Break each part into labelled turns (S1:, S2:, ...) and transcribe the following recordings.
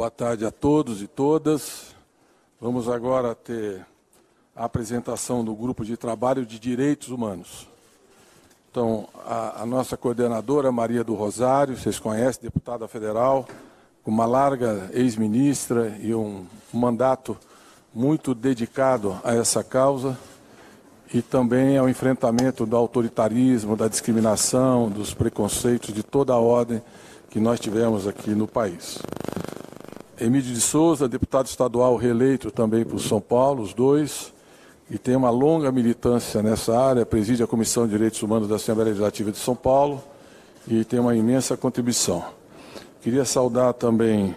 S1: Boa tarde a todos e todas. Vamos agora ter a apresentação do grupo de trabalho de direitos humanos. Então, a, a nossa coordenadora, Maria do Rosário, vocês conhecem, deputada federal, uma larga ex-ministra e um mandato muito dedicado a essa causa e também ao enfrentamento do autoritarismo, da discriminação, dos preconceitos de toda a ordem que nós tivemos aqui no país. Emílio de Souza, deputado estadual reeleito também por São Paulo, os dois, e tem uma longa militância nessa área, preside a Comissão de Direitos Humanos da Assembleia Legislativa de São Paulo e tem uma imensa contribuição. Queria saudar também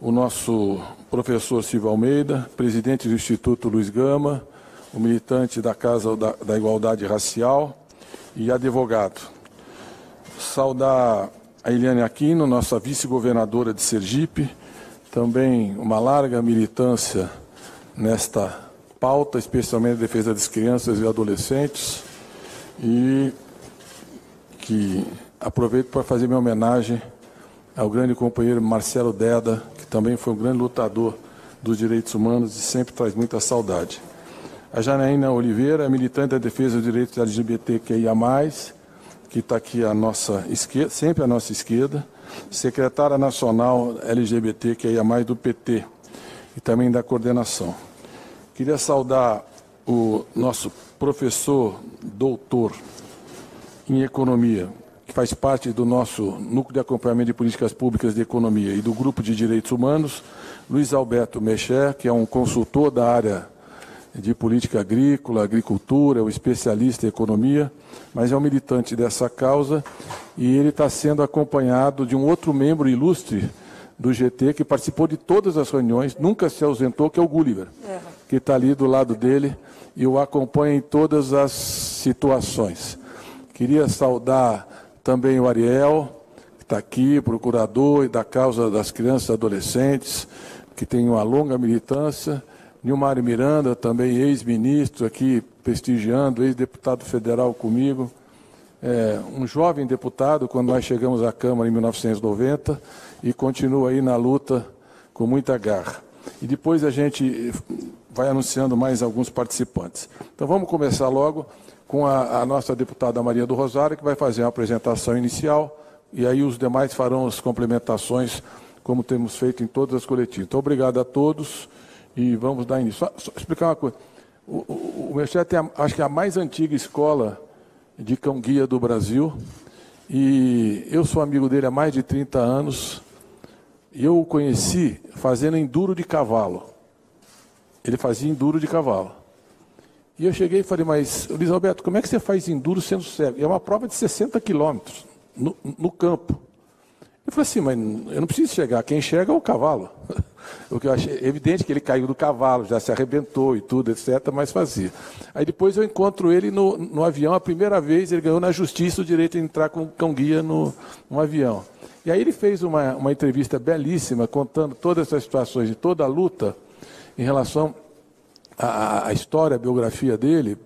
S1: o nosso professor Silvio Almeida, presidente do Instituto Luiz Gama, o militante da Casa da, da Igualdade Racial e advogado. Saudar a Eliane Aquino, nossa vice-governadora de Sergipe, também uma larga militância nesta pauta, especialmente a defesa das crianças e adolescentes, e que aproveito para fazer minha homenagem ao grande companheiro Marcelo Deda, que também foi um grande lutador dos direitos humanos e sempre traz muita saudade. A Janaína Oliveira, militante da defesa dos direitos LGBTQIA+, que está aqui à nossa esquerda, sempre à nossa esquerda, secretária nacional LGBTQIA+, do PT, e também da coordenação. Queria saudar o nosso professor, doutor em economia, que faz parte do nosso Núcleo de Acompanhamento de Políticas Públicas de Economia e do Grupo de Direitos Humanos, Luiz Alberto Mecher, que é um consultor da área de política agrícola, agricultura, é um especialista em economia, mas é um militante dessa causa e ele está sendo acompanhado de um outro membro ilustre do GT que participou de todas as reuniões, nunca se ausentou, que é o Gulliver, é. que está ali do lado dele e o acompanha em todas as situações. Queria saudar também o Ariel, que está aqui, procurador da causa das crianças e adolescentes, que tem uma longa militância. Nilmar Miranda, também ex-ministro aqui, prestigiando, ex-deputado federal comigo. É, um jovem deputado, quando nós chegamos à Câmara em 1990, e continua aí na luta com muita garra. E depois a gente vai anunciando mais alguns participantes. Então vamos começar logo com a, a, nossa deputada Maria do Rosário, que vai fazer a apresentação inicial, e aí os demais farão as complementações, como temos feito em todas as coletivas. Então, obrigado a todos e vamos dar início. Só, só explicar uma coisa. O, o, o tem, a, acho que, a mais antiga escola de cão-guia do Brasil, e eu sou amigo dele há mais de 30 anos, e eu o conheci fazendo enduro de cavalo. Ele fazia enduro de cavalo. E eu cheguei e falei, mas, Luiz Alberto, como é que você faz enduro sendo cego? é uma prova de 60 quilômetros no, no campo. Eu falei assim, mas eu não preciso chegar, quem chega é o cavalo. O que eu achei evidente que ele caiu do cavalo, já se arrebentou e tudo, etc., mas fazia. Aí depois eu encontro ele no, no avião, a primeira vez ele ganhou na justiça o direito de entrar com cão-guia no, no avião. E aí ele fez uma, uma entrevista belíssima, contando todas essas situações de toda a luta em relação a, a história, a biografia dele,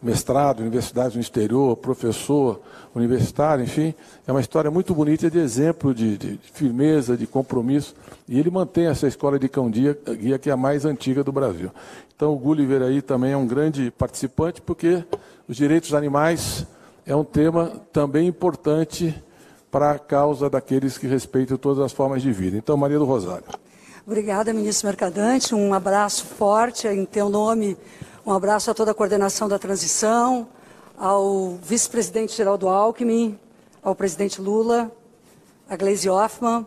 S1: mestrado, universidade no exterior, professor universitário, enfim, é uma história muito bonita de exemplo de, de, firmeza, de compromisso. E ele mantém essa escola de cão-guia, guia, que é a mais antiga do Brasil. Então, o Gulliver aí também é um grande participante, porque os direitos dos animais é um tema também importante para a causa daqueles que respeitam todas as formas de vida. Então, Maria do Rosário.
S2: Obrigada, ministro Mercadante. Um abraço forte em teu nome. Um abraço a toda a coordenação da transição, ao vice-presidente Geraldo Alckmin, ao presidente Lula, a Gleisi Hoffmann.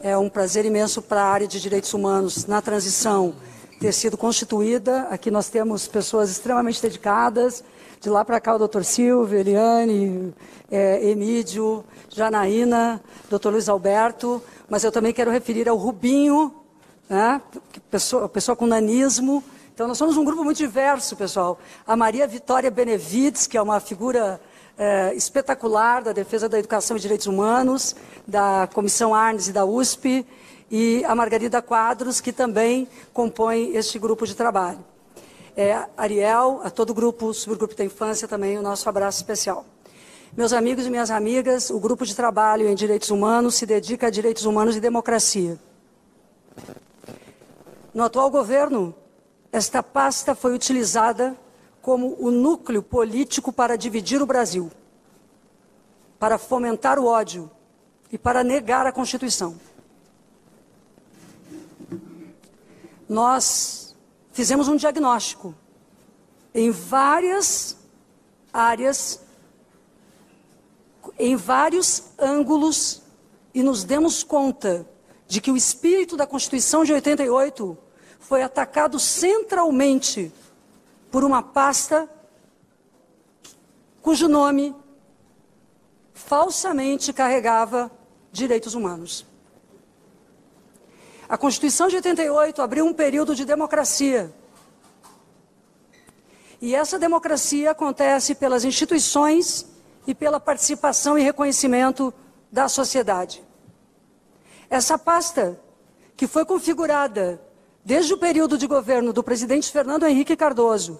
S2: É um prazer imenso para a área de direitos humanos na transição ter sido constituída. Aqui nós temos pessoas extremamente dedicadas. De lá para cá, o doutor Silvio, Eliane, é, Emídio, Janaína, doutor Luiz Alberto. Mas eu também quero referir ao Rubinho, né? pessoa, pessoa com nanismo. Então, nós somos um grupo muito diverso, pessoal. A Maria Vitória Benevides, que é uma figura é, espetacular da defesa da educação e direitos humanos, da Comissão Arnes e da USP, e a Margarida Quadros, que também compõe este grupo de trabalho. É, Ariel, a todo o grupo, subgrupo da infância, também o nosso abraço especial. Meus amigos e minhas amigas, o grupo de trabalho em direitos humanos se dedica a direitos humanos e democracia. No atual governo, esta pasta foi utilizada como o núcleo político para dividir o Brasil, para fomentar o ódio e para negar a Constituição. Nós fizemos um diagnóstico em várias áreas, em vários ângulos, e nos demos conta de que o espírito da Constituição de 88 foi atacado centralmente por uma pasta cujo nome falsamente carregava direitos humanos. A Constituição de 88 abriu um período de democracia. E essa democracia acontece pelas instituições e pela participação e reconhecimento da sociedade. Essa pasta, que foi configurada desde o período de governo do presidente Fernando Henrique Cardoso,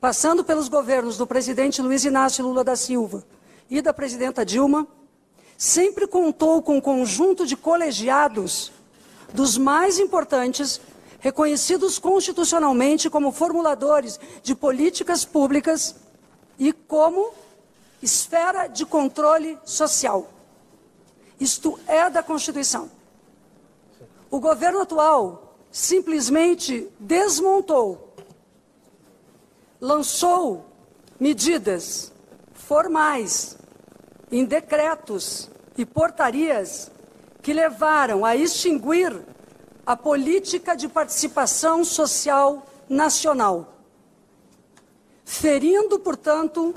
S2: passando pelos governos do presidente Luiz Inácio Lula da Silva e da presidenta Dilma, sempre contou com um conjunto de colegiados dos mais importantes, reconhecidos constitucionalmente como formuladores de políticas públicas e como esfera de controle social. Isto é da Constituição. O governo atual simplesmente desmontou, lançou medidas formais em decretos e portarias que levaram a extinguir a política de participação social nacional, ferindo, portanto,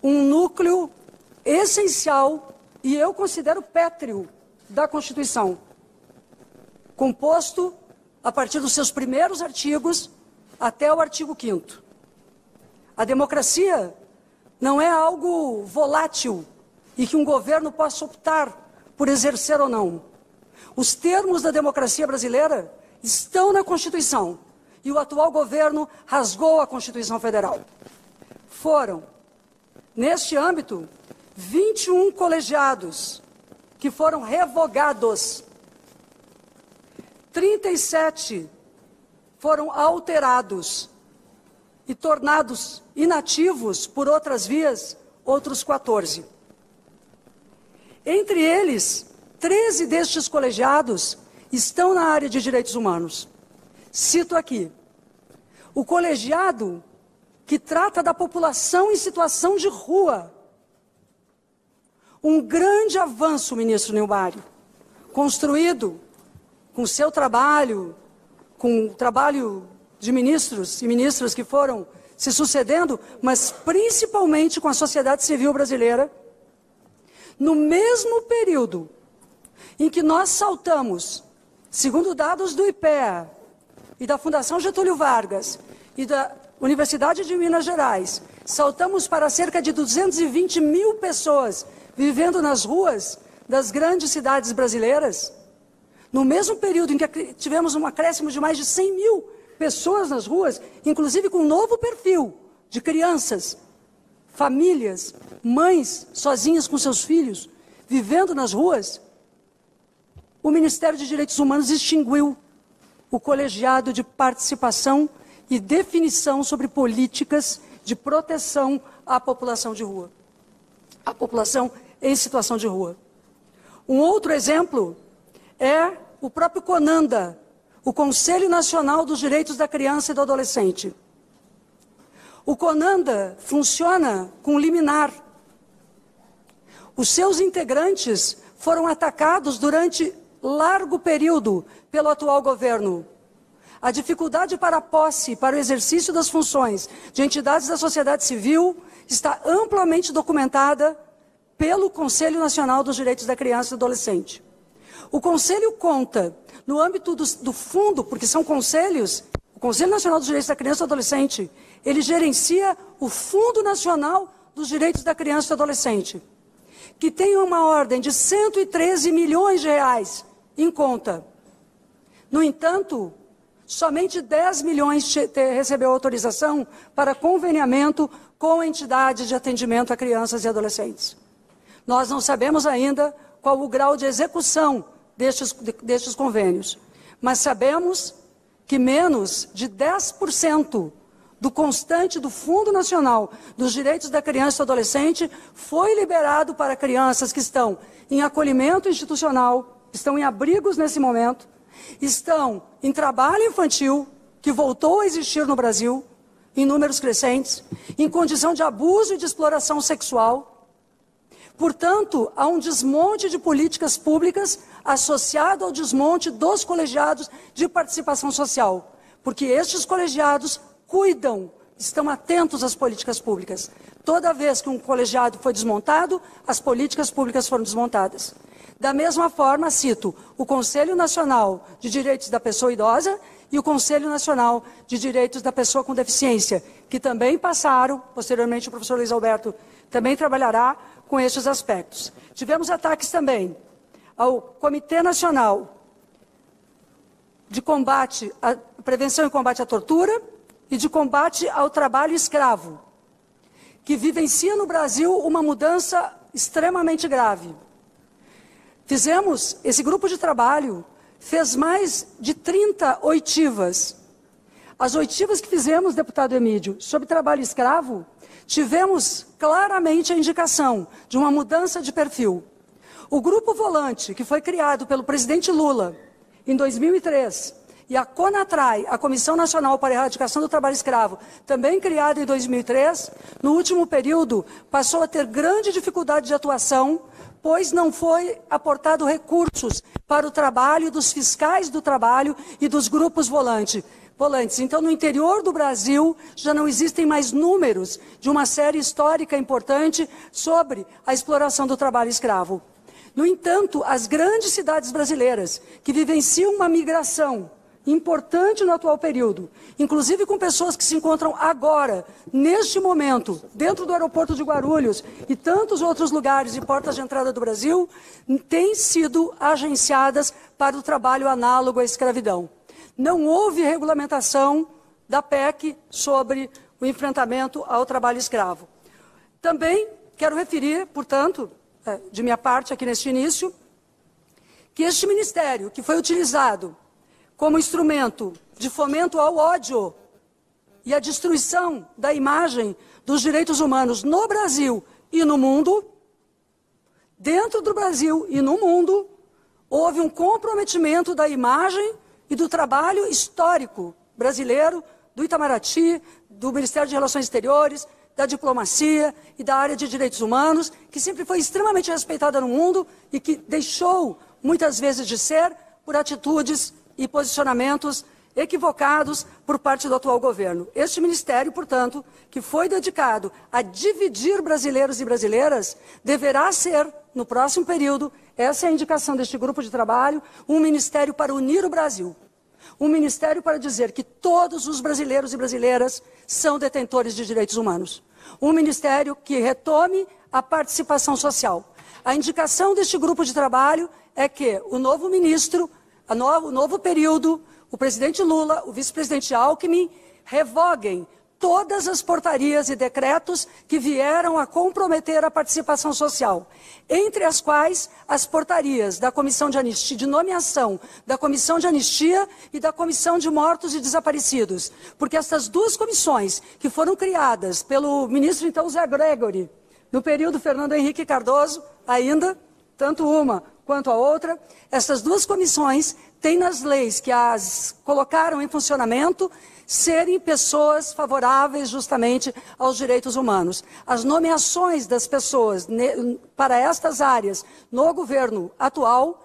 S2: um núcleo essencial e eu considero pétreo da Constituição composto a partir dos seus primeiros artigos até o artigo 5 A democracia não é algo volátil e que um governo possa optar por exercer ou não. Os termos da democracia brasileira estão na Constituição e o atual governo rasgou a Constituição Federal. Foram, neste âmbito, 21 colegiados que foram revogados 37 foram alterados e tornados inativos por outras vias, outros 14. Entre eles, 13 destes colegiados estão na área de direitos humanos. Cito aqui: o colegiado que trata da população em situação de rua. Um grande avanço, ministro Nilmário, construído com o seu trabalho, com o trabalho de ministros e ministras que foram se sucedendo, mas principalmente com a sociedade civil brasileira, no mesmo período em que nós saltamos, segundo dados do IPEA e da Fundação Getúlio Vargas e da Universidade de Minas Gerais, saltamos para cerca de 220 mil pessoas vivendo nas ruas das grandes cidades brasileiras. No mesmo período em que tivemos um acréscimo de mais de 100 mil pessoas nas ruas, inclusive com um novo perfil de crianças, famílias, mães sozinhas com seus filhos, vivendo nas ruas, o Ministério de Direitos Humanos extinguiu o colegiado de participação e definição sobre políticas de proteção à população de rua, à população em situação de rua. Um outro exemplo é o próprio CONANDA, o Conselho Nacional dos Direitos da Criança e do Adolescente. O CONANDA funciona com liminar. Os seus integrantes foram atacados durante largo período pelo atual governo. A dificuldade para a posse, para o exercício das funções de entidades da sociedade civil está amplamente documentada pelo Conselho Nacional dos Direitos da Criança e do Adolescente. O Conselho conta, no âmbito do, do fundo, porque são conselhos, o Conselho Nacional dos Direitos da Criança e do Adolescente, ele gerencia o Fundo Nacional dos Direitos da Criança e do Adolescente, que tem uma ordem de 113 milhões de reais em conta. No entanto, somente 10 milhões recebeu autorização para conveniamento com entidades de atendimento a crianças e adolescentes. Nós não sabemos ainda qual o grau de execução destes, destes convênios. Mas sabemos que menos de 10% do constante do Fundo Nacional dos Direitos da Criança e do Adolescente foi liberado para crianças que estão em acolhimento institucional, estão em abrigos nesse momento, estão em trabalho infantil, que voltou a existir no Brasil, em números crescentes, em condição de abuso e de exploração sexual. Portanto, há um desmonte de políticas públicas associado ao desmonte dos colegiados de participação social, porque estes colegiados cuidam, estão atentos às políticas públicas. Toda vez que um colegiado foi desmontado, as políticas públicas foram desmontadas. Da mesma forma, cito o Conselho Nacional de Direitos da Pessoa Idosa e o Conselho Nacional de Direitos da Pessoa com Deficiência, que também passaram, posteriormente o professor Luiz Alberto também trabalhará com estes aspectos. Tivemos ataques também ao Comitê Nacional de Combate à Prevenção e Combate à Tortura, e de combate ao trabalho escravo, que vivencia no Brasil uma mudança extremamente grave. Fizemos, esse grupo de trabalho fez mais de 30 oitivas. As oitivas que fizemos, deputado Emílio, sobre trabalho escravo, tivemos claramente a indicação de uma mudança de perfil. O grupo volante, que foi criado pelo presidente Lula em 2003, e a CONATRAI, a Comissão Nacional para a Erradicação do Trabalho Escravo, também criada em 2003, no último período passou a ter grande dificuldade de atuação, pois não foi aportado recursos para o trabalho dos fiscais do trabalho e dos grupos volante, volantes. Então, no interior do Brasil, já não existem mais números de uma série histórica importante sobre a exploração do trabalho escravo. No entanto, as grandes cidades brasileiras, que vivenciam uma migração importante no atual período, inclusive com pessoas que se encontram agora, neste momento, dentro do aeroporto de Guarulhos e tantos outros lugares e portas de entrada do Brasil, têm sido agenciadas para o trabalho análogo à escravidão. Não houve regulamentação da PEC sobre o enfrentamento ao trabalho escravo. Também quero referir, portanto, de minha parte aqui neste início, que este ministério, que foi utilizado como instrumento de fomento ao ódio e à destruição da imagem dos direitos humanos no Brasil e no mundo, dentro do Brasil e no mundo, houve um comprometimento da imagem e do trabalho histórico brasileiro, do Itamaraty, do Ministério de Relações Exteriores, da diplomacia e da área de direitos humanos, que sempre foi extremamente respeitada no mundo e que deixou, muitas vezes, de ser por atitudes e posicionamentos equivocados por parte do atual governo. Este ministério, portanto, que foi dedicado a dividir brasileiros e brasileiras, deverá ser, no próximo período, essa é a indicação deste grupo de trabalho, um ministério para unir o Brasil. Um ministério para dizer que todos os brasileiros e brasileiras são detentores de direitos humanos. Um ministério que retome a participação social. A indicação deste grupo de trabalho é que o novo ministro o novo período, o presidente Lula, o vice-presidente Alckmin, revoguem todas as portarias e decretos que vieram a comprometer a participação social, entre as quais as portarias da Comissão de Anistia, de nomeação da Comissão de Anistia e da Comissão de Mortos e Desaparecidos, porque essas duas comissões que foram criadas pelo ministro então Zé Gregory, no período Fernando Henrique Cardoso, ainda, tanto uma quanto a outra, essas duas comissões têm nas leis que as colocaram em funcionamento serem pessoas favoráveis justamente aos direitos humanos. As nomeações das pessoas para estas áreas no governo atual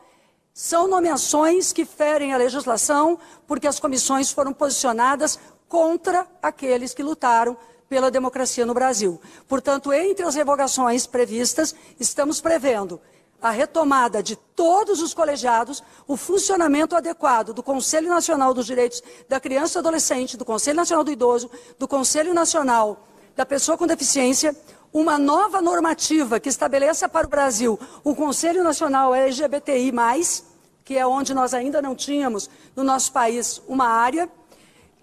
S2: são nomeações que ferem a legislação, porque as comissões foram posicionadas contra aqueles que lutaram pela democracia no Brasil. Portanto, entre as revogações previstas, estamos prevendo a retomada de todos os colegiados, o funcionamento adequado do Conselho Nacional dos Direitos da Criança e do Adolescente, do Conselho Nacional do Idoso, do Conselho Nacional da Pessoa com Deficiência, uma nova normativa que estabeleça para o Brasil o Conselho Nacional LGBTI+, que é onde nós ainda não tínhamos no nosso país uma área.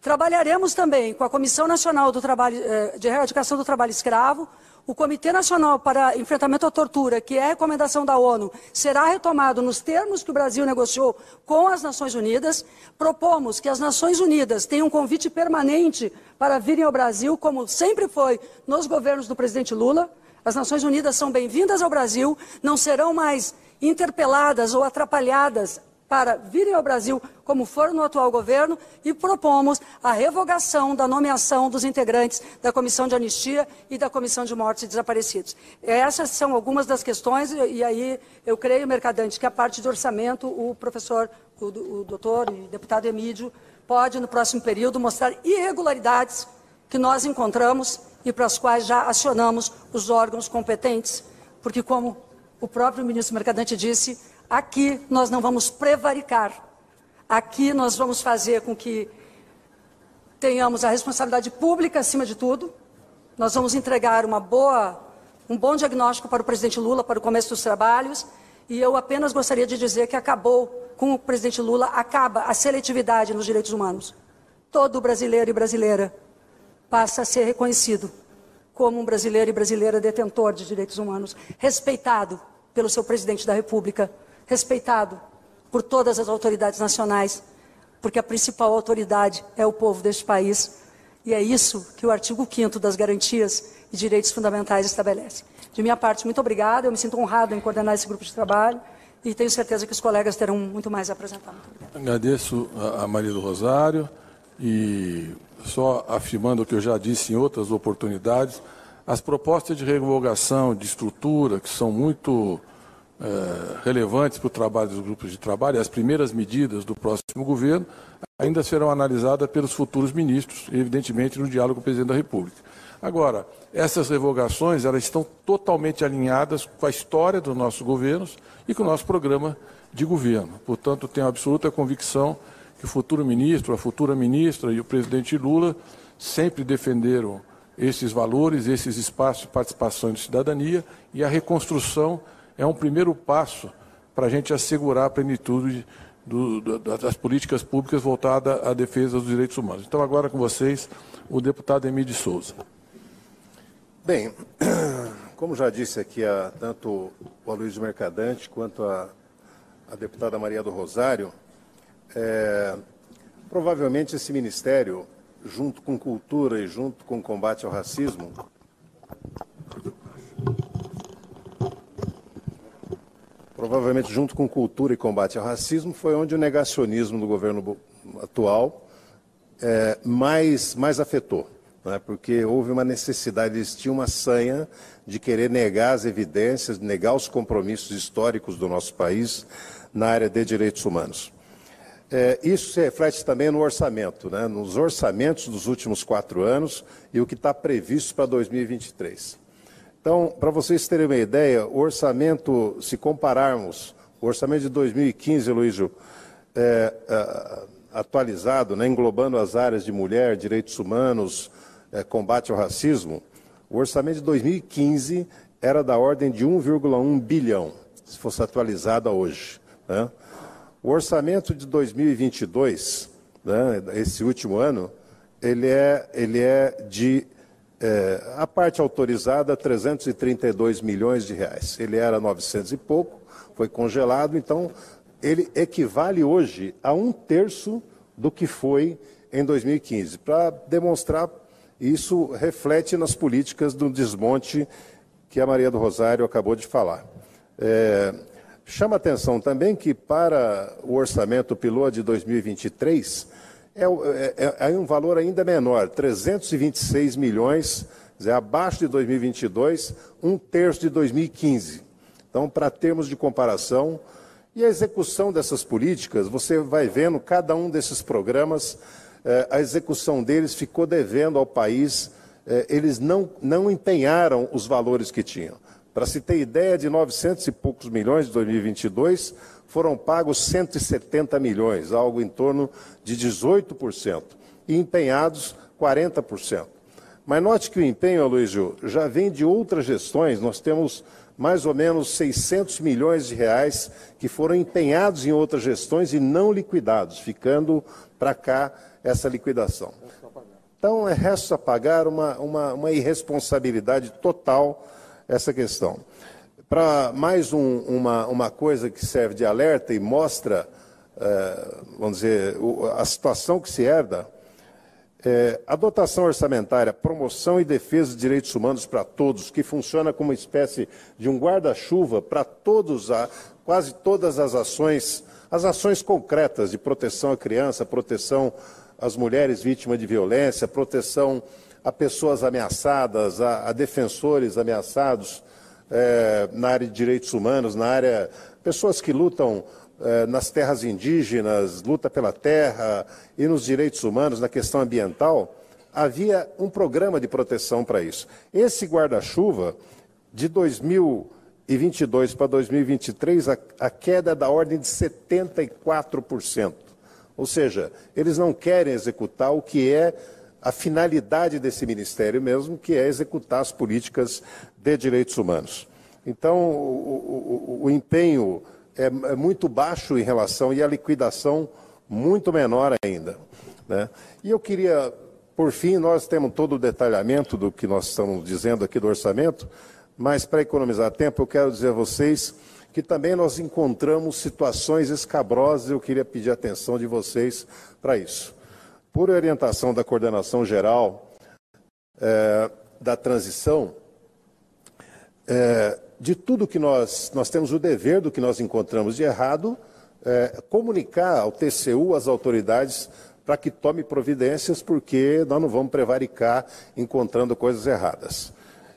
S2: Trabalharemos também com a Comissão Nacional do Trabalho, eh, de Erradicação do Trabalho Escravo, o Comitê Nacional para Enfrentamento à Tortura, que é recomendação da ONU, será retomado nos termos que o Brasil negociou com as Nações Unidas. Propomos que as Nações Unidas tenham um convite permanente para virem ao Brasil, como sempre foi nos governos do presidente Lula. As Nações Unidas são bem-vindas ao Brasil, não serão mais interpeladas ou atrapalhadas para virem ao Brasil, como foram no atual governo, e propomos a revogação da nomeação dos integrantes da Comissão de Anistia e da Comissão de Mortos e Desaparecidos. Essas são algumas das questões, e aí eu creio, Mercadante, que a parte de orçamento, o professor, o, o doutor e deputado Emílio, pode, no próximo período, mostrar irregularidades que nós encontramos e para as quais já acionamos os órgãos competentes, porque, como o próprio ministro Mercadante disse, Aqui nós não vamos prevaricar. Aqui nós vamos fazer com que tenhamos a responsabilidade pública acima de tudo. Nós vamos entregar uma boa, um bom diagnóstico para o presidente Lula para o começo dos trabalhos. E eu apenas gostaria de dizer que acabou, com o presidente Lula, acaba a seletividade nos direitos humanos. Todo brasileiro e brasileira passa a ser reconhecido como um brasileiro e brasileira detentor de direitos humanos, respeitado pelo seu presidente da República, respeitado por todas as autoridades nacionais, porque a principal autoridade é o povo deste país. E é isso que o artigo 5 das garantias e direitos fundamentais estabelece. De minha parte, muito obrigada. Eu me sinto honrado em coordenar esse grupo de trabalho e tenho certeza que os colegas terão muito mais a apresentar.
S1: Agradeço a Maria do Rosário e só afirmando o que eu já disse em outras oportunidades, as propostas de revogação de estrutura, que são muito é, relevantes para o trabalho dos grupos de trabalho, as primeiras medidas do próximo governo, ainda serão analisadas pelos futuros ministros, evidentemente no diálogo com o presidente da República. Agora, essas revogações elas estão totalmente alinhadas com a história dos nossos governos e com o nosso programa de governo. Portanto, tenho absoluta convicção que o futuro ministro, a futura ministra e o presidente Lula sempre defenderam esses valores, esses espaços de participação de cidadania e a reconstrução é um primeiro passo para a gente assegurar a plenitude do, do, das políticas públicas voltadas à defesa dos direitos humanos. Então, agora com vocês, o deputado Emílio Souza.
S3: Bem, como já disse aqui a, tanto o Aloysio Mercadante quanto a, a deputada Maria do Rosário, é, provavelmente esse ministério, junto com cultura e junto com combate ao racismo, provavelmente junto com cultura e combate ao racismo, foi onde o negacionismo do governo atual é, mais, mais afetou. Né? Porque houve uma necessidade, existia uma sanha de querer negar as evidências, negar os compromissos históricos do nosso país na área de direitos humanos. É, isso se reflete também no orçamento, né? nos orçamentos dos últimos quatro anos e o que está previsto para 2023. Então, para vocês terem uma ideia, o orçamento, se compararmos o orçamento de 2015, Luísio, é, é, atualizado, né, englobando as áreas de mulher, direitos humanos, é, combate ao racismo, o orçamento de 2015 era da ordem de 1,1 bilhão, se fosse atualizado hoje. Né? O orçamento de 2022, né, esse último ano, ele é, ele é de é, a parte autorizada, 332 milhões de reais. Ele era 900 e pouco, foi congelado, então ele equivale hoje a um terço do que foi em 2015. Para demonstrar, isso reflete nas políticas do desmonte que a Maria do Rosário acabou de falar. É, chama atenção também que para o orçamento piloto de 2023, é, é, é, um valor ainda menor, 326 milhões, dizer, abaixo de 2022, um terço de 2015. Então, para termos de comparação, e a execução dessas políticas, você vai vendo cada um desses programas, eh, a execução deles ficou devendo ao país, eh, eles não, não empenharam os valores que tinham. Para se ter ideia, de 900 e poucos milhões de 2022, foram pagos 170 milhões, algo em torno de 18%, e empenhados 40%. Mas note que o empenho, Aloysio, já vem de outras gestões, nós temos mais ou menos 600 milhões de reais que foram empenhados em outras gestões e não liquidados, ficando para cá essa liquidação. Então, é resto a pagar uma, uma, uma irresponsabilidade total essa questão. Para mais um, uma, uma coisa que serve de alerta e mostra, é, vamos dizer, a situação que se herda, é, a dotação orçamentária, promoção e defesa de direitos humanos para todos, que funciona como uma espécie de um guarda-chuva para todos, a, quase todas as ações, as ações concretas de proteção à criança, proteção às mulheres vítimas de violência, proteção a pessoas ameaçadas, a, a defensores ameaçados é, na área de direitos humanos, na área pessoas que lutam eh, nas terras indígenas, luta pela terra e nos direitos humanos, na questão ambiental, havia um programa de proteção para isso. Esse guarda-chuva, de 2022 para 2023, a, a queda é da ordem de 74%. Ou seja, eles não querem executar o que é a finalidade desse ministério mesmo, que é executar as políticas de direitos humanos. Então, o, o, o empenho é, é muito baixo em relação e a liquidação muito menor ainda. Né? E eu queria, por fim, nós temos todo o detalhamento do que nós estamos dizendo aqui do orçamento, mas para economizar tempo, eu quero dizer a vocês que também nós encontramos situações escabrosas e eu queria pedir a atenção de vocês para isso. Por orientação da coordenação geral é, da transição, é, de tudo que nós, nós temos o dever do que nós encontramos de errado, é, comunicar ao TCU, às autoridades, para que tome providências, porque nós não vamos prevaricar encontrando coisas erradas.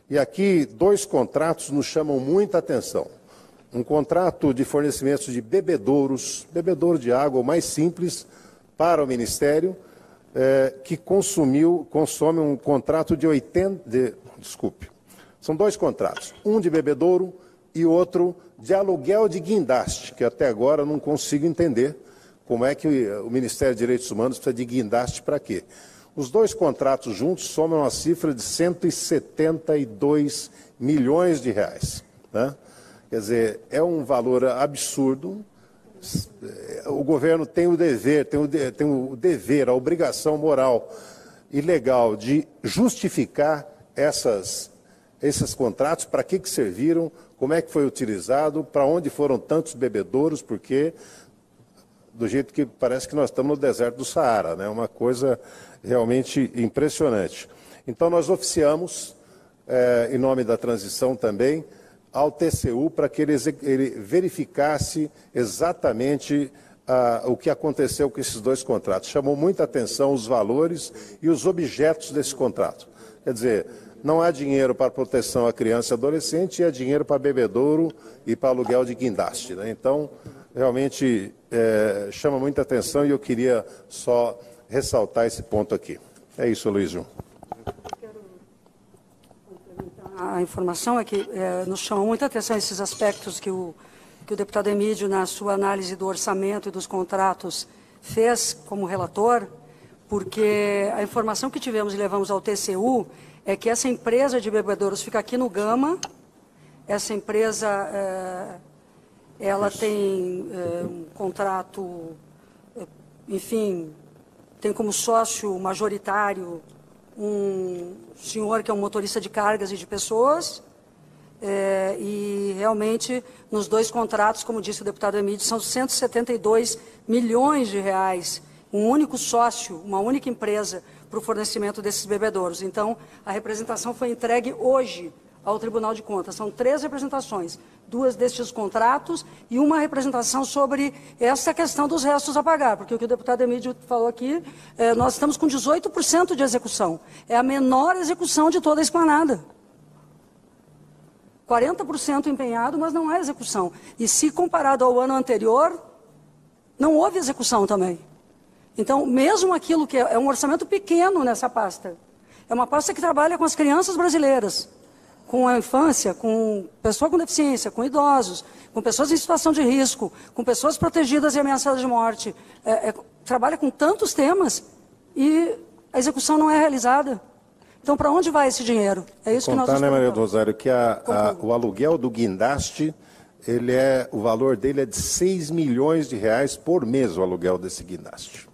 S3: E aqui, dois contratos nos chamam muita atenção. Um contrato de fornecimento de bebedouros, bebedouro de água, o mais simples, para o Ministério, é, que consumiu, consome um contrato de 80, de, desculpe, são dois contratos, um de bebedouro e outro de aluguel de guindaste, que até agora não consigo entender como é que o Ministério de Direitos Humanos precisa de guindaste para quê. Os dois contratos juntos somam uma cifra de 172 milhões de reais. Né? Quer dizer, é um valor absurdo. O governo tem o dever, tem o, de, tem o dever, a obrigação moral e legal de justificar essas esses contratos, para que, que serviram, como é que foi utilizado, para onde foram tantos bebedouros, porque do jeito que parece que nós estamos no deserto do Saara, né? uma coisa realmente impressionante. Então nós oficiamos, é, em nome da transição também, ao TCU para que ele, ele verificasse exatamente ah, o que aconteceu com esses dois contratos. Chamou muita atenção os valores e os objetos desse contrato. Quer dizer, não há dinheiro para proteção à criança e adolescente e há dinheiro para bebedouro e para aluguel de guindaste. Né? Então, realmente é, chama muita atenção e eu queria só ressaltar esse ponto aqui. É isso, Luiz João.
S2: A informação é que é, nos chamam muita atenção esses aspectos que o, que o deputado Emílio, na sua análise do orçamento e dos contratos, fez como relator, porque a informação que tivemos e levamos ao TCU é que essa empresa de bebedouros fica aqui no Gama. Essa empresa, é, ela tem é, um contrato, é, enfim, tem como sócio majoritário um senhor que é um motorista de cargas e de pessoas. É, e realmente, nos dois contratos, como disse o deputado Emílio, são 172 milhões de reais. Um único sócio, uma única empresa, para o fornecimento desses bebedouros. Então, a representação foi entregue hoje ao Tribunal de Contas. São três representações, duas destes contratos e uma representação sobre essa questão dos restos a pagar, porque o que o deputado Emílio falou aqui, é, nós estamos com 18% de execução. É a menor execução de toda a esplanada. 40% empenhado, mas não há execução. E se comparado ao ano anterior, não houve execução também. Então, mesmo aquilo que é, é um orçamento pequeno nessa pasta, é uma pasta que trabalha com as crianças brasileiras, com a infância, com pessoas com deficiência, com idosos, com pessoas em situação de risco, com pessoas protegidas e ameaçadas de morte. É, é, trabalha com tantos temas e a execução não é realizada. Então, para onde vai esse dinheiro? É isso
S3: Contar,
S2: que nós
S3: né, Maria do Rosário, que a, a, o aluguel do guindaste, ele é, o valor dele é de 6 milhões de reais por mês, o aluguel desse guindaste.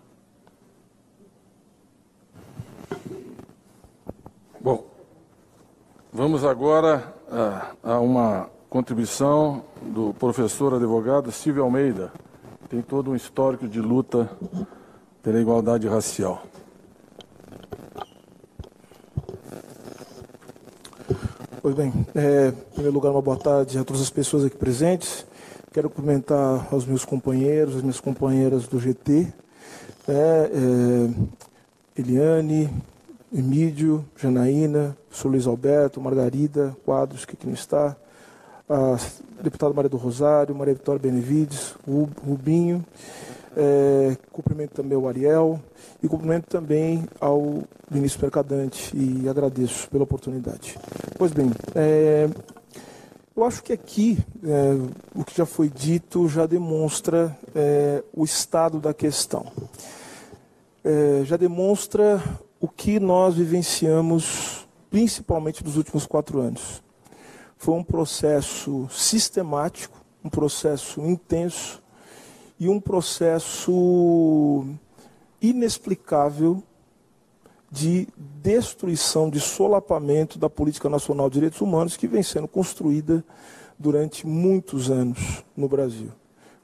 S1: Vamos agora a, a uma contribuição do professor advogado Silvio Almeida. Tem todo um histórico de luta pela igualdade racial.
S4: Pois bem, é, em primeiro lugar, uma boa tarde a todas as pessoas aqui presentes. Quero cumprimentar aos meus companheiros, as minhas companheiras do GT, é, é, Eliane, Emídio, Janaína, professor Luiz Alberto, Margarida, Quadros, que aqui não está, a deputada Maria do Rosário, Maria Vitória Benevides, Rubinho, é, cumprimento também o Ariel e cumprimento também ao ministro Mercadante e agradeço pela oportunidade. Pois bem, é, eu acho que aqui é, o que já foi dito já demonstra é, o estado da questão. É, já demonstra o que nós vivenciamos, principalmente nos últimos quatro anos. Foi um processo sistemático, um processo intenso e um processo inexplicável de destruição, de solapamento da política nacional de direitos humanos que vem sendo construída durante muitos anos no Brasil.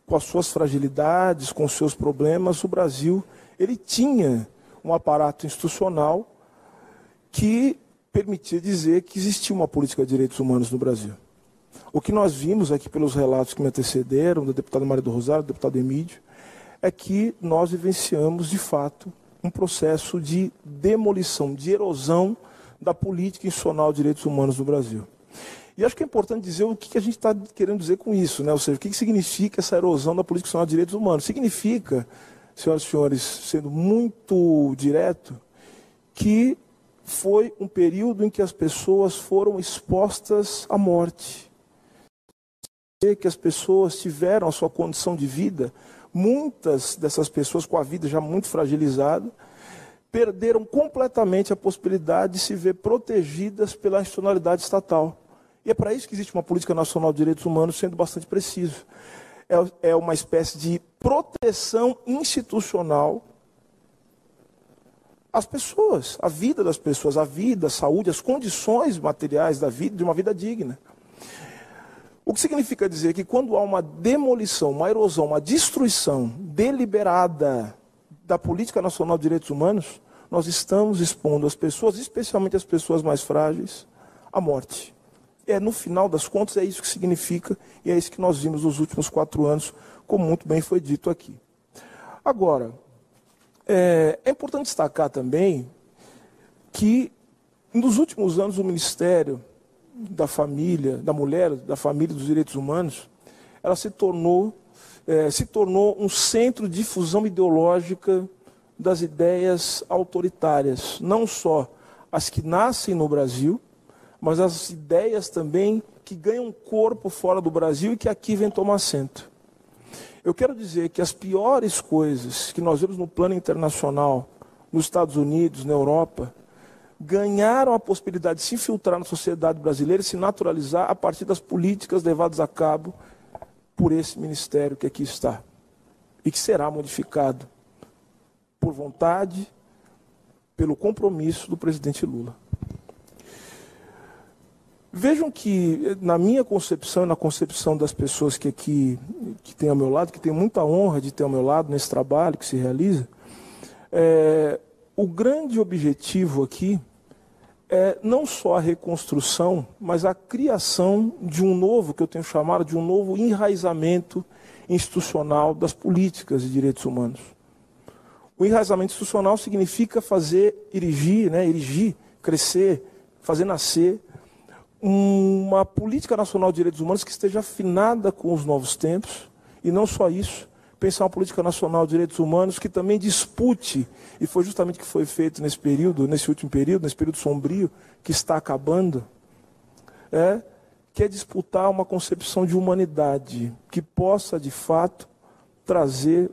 S4: Com as suas fragilidades, com os seus problemas, o Brasil ele tinha um aparato institucional que permitia dizer que existia uma política de direitos humanos no Brasil. O que nós vimos aqui pelos relatos que me antecederam, da deputada Maria do Rosário, do deputado Emílio, é que nós vivenciamos, de fato, um processo de demolição, de erosão da política institucional de direitos humanos no Brasil. E acho que é importante dizer o que a gente está querendo dizer com isso, né? ou seja, o que significa essa erosão da política institucional de direitos humanos. Significa senhoras e senhores, sendo muito direto, que foi um período em que as pessoas foram expostas à morte. Que as pessoas tiveram a sua condição de vida, muitas dessas pessoas com a vida já muito fragilizada, perderam completamente a possibilidade de se ver protegidas pela institucionalidade estatal. E é para isso que existe uma política nacional de direitos humanos sendo bastante preciso é, é uma espécie de proteção institucional às pessoas, à vida das pessoas, à vida, à saúde, às condições materiais da vida, de uma vida digna. O que significa dizer que quando há uma demolição, uma erosão, uma destruição deliberada da política nacional de direitos humanos, nós estamos expondo as pessoas, especialmente as pessoas mais frágeis, à morte. É, no final das contas, é isso que significa e é isso que nós vimos nos últimos quatro anos, como muito bem foi dito aqui. Agora, é, é importante destacar também que nos últimos anos o Ministério da Família, da Mulher, da Família e dos Direitos Humanos, ela se tornou, é, se tornou um centro de difusão ideológica das ideias autoritárias, não só as que nascem no Brasil, mas as ideias também que ganham corpo fora do Brasil e que aqui vêm tomar assento. Eu quero dizer que as piores coisas que nós vemos no plano internacional, nos Estados Unidos, na Europa, ganharam a possibilidade de se infiltrar na sociedade brasileira e se naturalizar a partir das políticas levadas a cabo por esse ministério que aqui está e que será modificado por vontade, pelo compromisso do presidente Lula. Vejam que, na minha concepção e na concepção das pessoas que aqui que têm ao meu lado, que têm muita honra de ter ao meu lado nesse trabalho que se realiza, é, o grande objetivo aqui é não só a reconstrução, mas a criação de um novo, que eu tenho chamado de um novo enraizamento institucional das políticas de direitos humanos. O enraizamento institucional significa fazer erigir, né, erigir, crescer, fazer nascer uma política nacional de direitos humanos que esteja afinada com os novos tempos, e não só isso, pensar uma política nacional de direitos humanos que também dispute, e foi justamente o que foi feito nesse período, nesse último período, nesse período sombrio, que está acabando, é, que é disputar uma concepção de humanidade que possa, de fato, trazer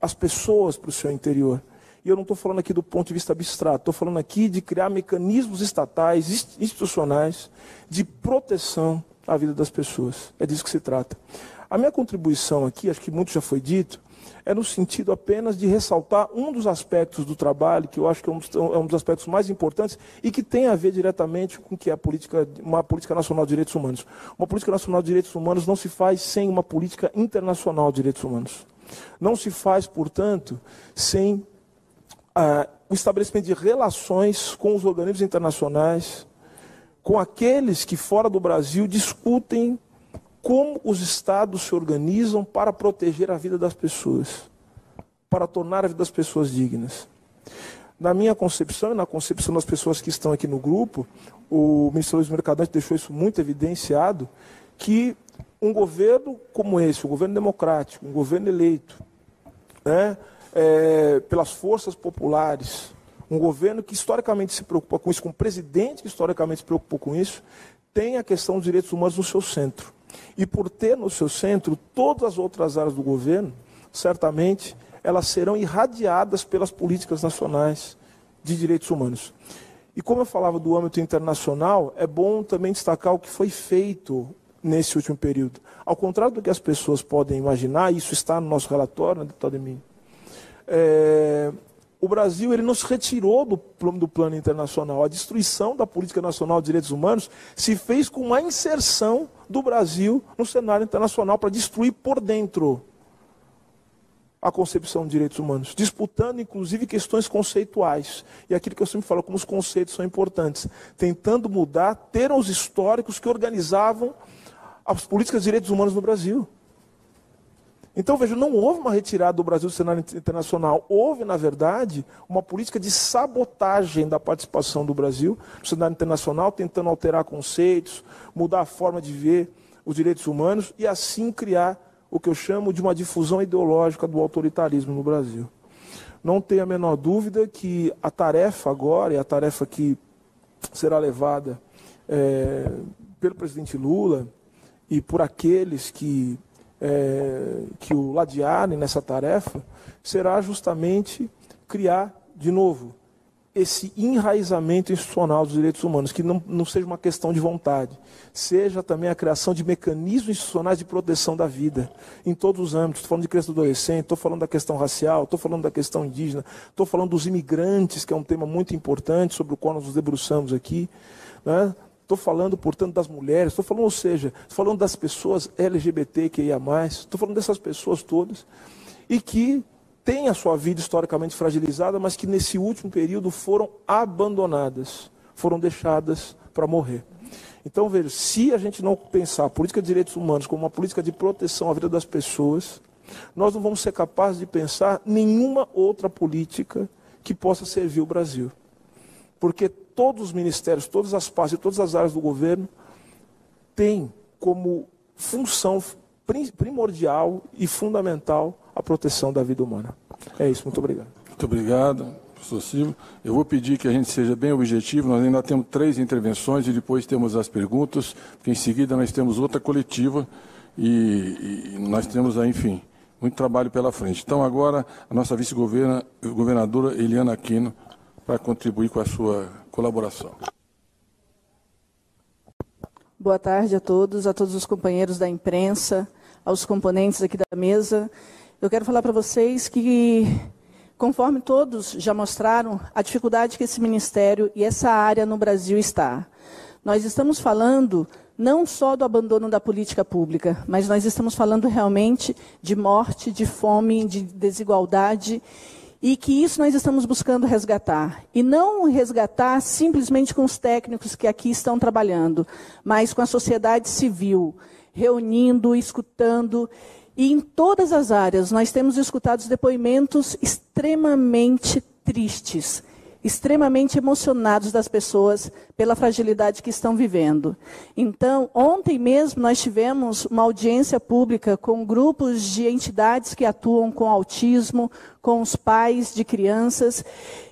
S4: as pessoas para o seu interior. E eu não estou falando aqui do ponto de vista abstrato, estou falando aqui de criar mecanismos estatais, institucionais, de proteção à vida das pessoas. É disso que se trata. A minha contribuição aqui, acho que muito já foi dito, é no sentido apenas de ressaltar um dos aspectos do trabalho, que eu acho que é um, é um dos aspectos mais importantes e que tem a ver diretamente com que é a política, uma política nacional de direitos humanos. Uma política nacional de direitos humanos não se faz sem uma política internacional de direitos humanos. Não se faz, portanto, sem ah, o estabelecimento de relações com os organismos internacionais, com aqueles que fora do Brasil discutem como os estados se organizam para proteger a vida das pessoas, para tornar a vida das pessoas dignas. Na minha concepção e na concepção das pessoas que estão aqui no grupo, o ministro Luiz Mercadante deixou isso muito evidenciado, que um governo como esse, um governo democrático, um governo eleito, né, é, pelas forças populares, um governo que historicamente se preocupa com isso, com um presidente que historicamente se preocupou com isso, tem a questão dos direitos humanos no seu centro. E por ter no seu centro todas as outras áreas do governo, certamente elas serão irradiadas pelas políticas nacionais de direitos humanos. E como eu falava do âmbito internacional, é bom também destacar o que foi feito nesse último período. Ao contrário do que as pessoas podem imaginar, isso está no nosso relatório, né, deputado Emílio, é, o Brasil ele não se retirou do, do plano internacional. A destruição da política nacional de direitos humanos se fez com uma inserção do Brasil no cenário internacional para destruir por dentro a concepção de direitos humanos, disputando inclusive questões conceituais. E aquilo que eu sempre falo, como os conceitos são importantes, tentando mudar termos históricos que organizavam as políticas de direitos humanos no Brasil. Então, veja, não houve uma retirada do Brasil do cenário internacional. Houve, na verdade, uma política de sabotagem da participação do Brasil no cenário internacional, tentando alterar conceitos, mudar a forma de ver os direitos humanos e, assim, criar o que eu chamo de uma difusão ideológica do autoritarismo no Brasil. Não tenho a menor dúvida que a tarefa agora, e a tarefa que será levada é, pelo presidente Lula e por aqueles que é, que o ladearem nessa tarefa será justamente criar, de novo, esse enraizamento institucional dos direitos humanos, que não, não seja uma questão de vontade, seja também a criação de mecanismos institucionais de proteção da vida, em todos os âmbitos. Estou falando de criança do adolescente, estou falando da questão racial, estou falando da questão indígena, estou falando dos imigrantes, que é um tema muito importante sobre o qual nós nos debruçamos aqui. Né? Estou falando, portanto, das mulheres, estou falando, ou seja, estou falando das pessoas LGBT que ia mais, estou falando dessas pessoas todas, e que têm a sua vida historicamente fragilizada, mas que nesse último período foram abandonadas, foram deixadas para morrer. Então, veja, se a gente não pensar a política de direitos humanos como uma política de proteção à vida das pessoas, nós não vamos ser capazes de pensar nenhuma outra política que possa servir o Brasil. Porque todos os ministérios, todas as partes e todas as áreas do governo têm como função primordial e fundamental a proteção da vida humana. É isso, muito obrigado.
S1: Muito obrigado, professor Silvio. Eu vou pedir que a gente seja bem objetivo, nós ainda temos três intervenções e depois temos as perguntas, porque em seguida nós temos outra coletiva e, e nós temos, enfim, muito trabalho pela frente. Então agora a nossa vice-governadora Eliana Aquino para contribuir com a sua colaboração.
S5: Boa tarde a todos, a todos os companheiros da imprensa, aos componentes aqui da mesa. Eu quero falar para vocês que, conforme todos já mostraram, a dificuldade que esse ministério e essa área no Brasil está. Nós estamos falando não só do abandono da política pública, mas nós estamos falando realmente de morte, de fome, de desigualdade e que isso nós estamos buscando resgatar. E não resgatar simplesmente com os técnicos que aqui estão trabalhando, mas com a sociedade civil, reunindo, escutando. E em todas as áreas nós temos escutado depoimentos extremamente tristes extremamente emocionados das pessoas pela fragilidade que estão vivendo. Então, ontem mesmo nós tivemos uma audiência pública com grupos de entidades que atuam com autismo, com os pais de crianças,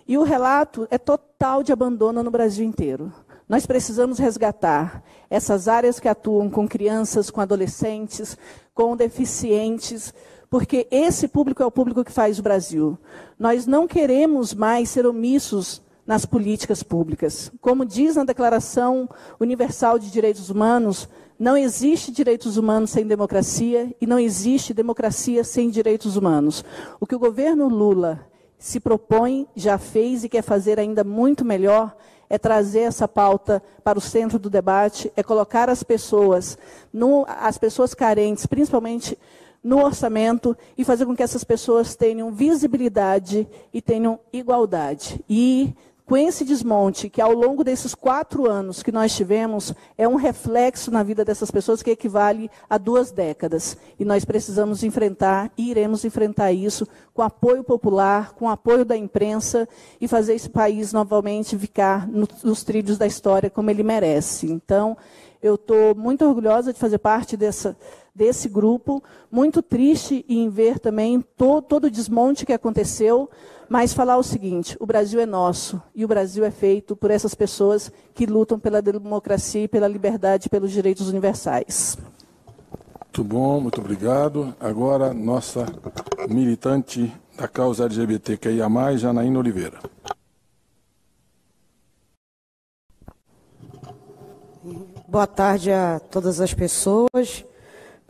S5: e o relato é total de abandono no Brasil inteiro. Nós precisamos resgatar essas áreas que atuam com crianças, com adolescentes, com deficientes, porque esse público é o público que faz o Brasil. Nós não queremos mais ser omissos nas políticas públicas. Como diz na Declaração Universal de Direitos Humanos, não existe direitos humanos sem democracia e não existe democracia sem direitos humanos. O que o governo Lula se propõe, já fez e quer fazer ainda muito melhor é trazer essa pauta para o centro do debate, é colocar as pessoas, no, as pessoas carentes, principalmente no orçamento, e fazer com que essas pessoas tenham visibilidade e tenham igualdade. E com esse desmonte, que ao longo desses quatro anos que nós tivemos, é um reflexo na vida dessas pessoas que equivale a duas décadas. E nós precisamos enfrentar, e iremos enfrentar isso, com apoio popular, com apoio da imprensa, e fazer esse país novamente ficar nos trilhos da história como ele merece. Então, eu estou muito orgulhosa de fazer parte dessa, desse grupo, muito triste em ver também todo, todo o desmonte que aconteceu, mas falar o seguinte: o Brasil é nosso e o Brasil é feito por essas pessoas que lutam pela democracia, pela liberdade, pelos direitos universais.
S1: Muito bom, muito obrigado. Agora, nossa militante da causa LGBTQIA, Janaína Oliveira.
S6: Boa tarde a todas as pessoas.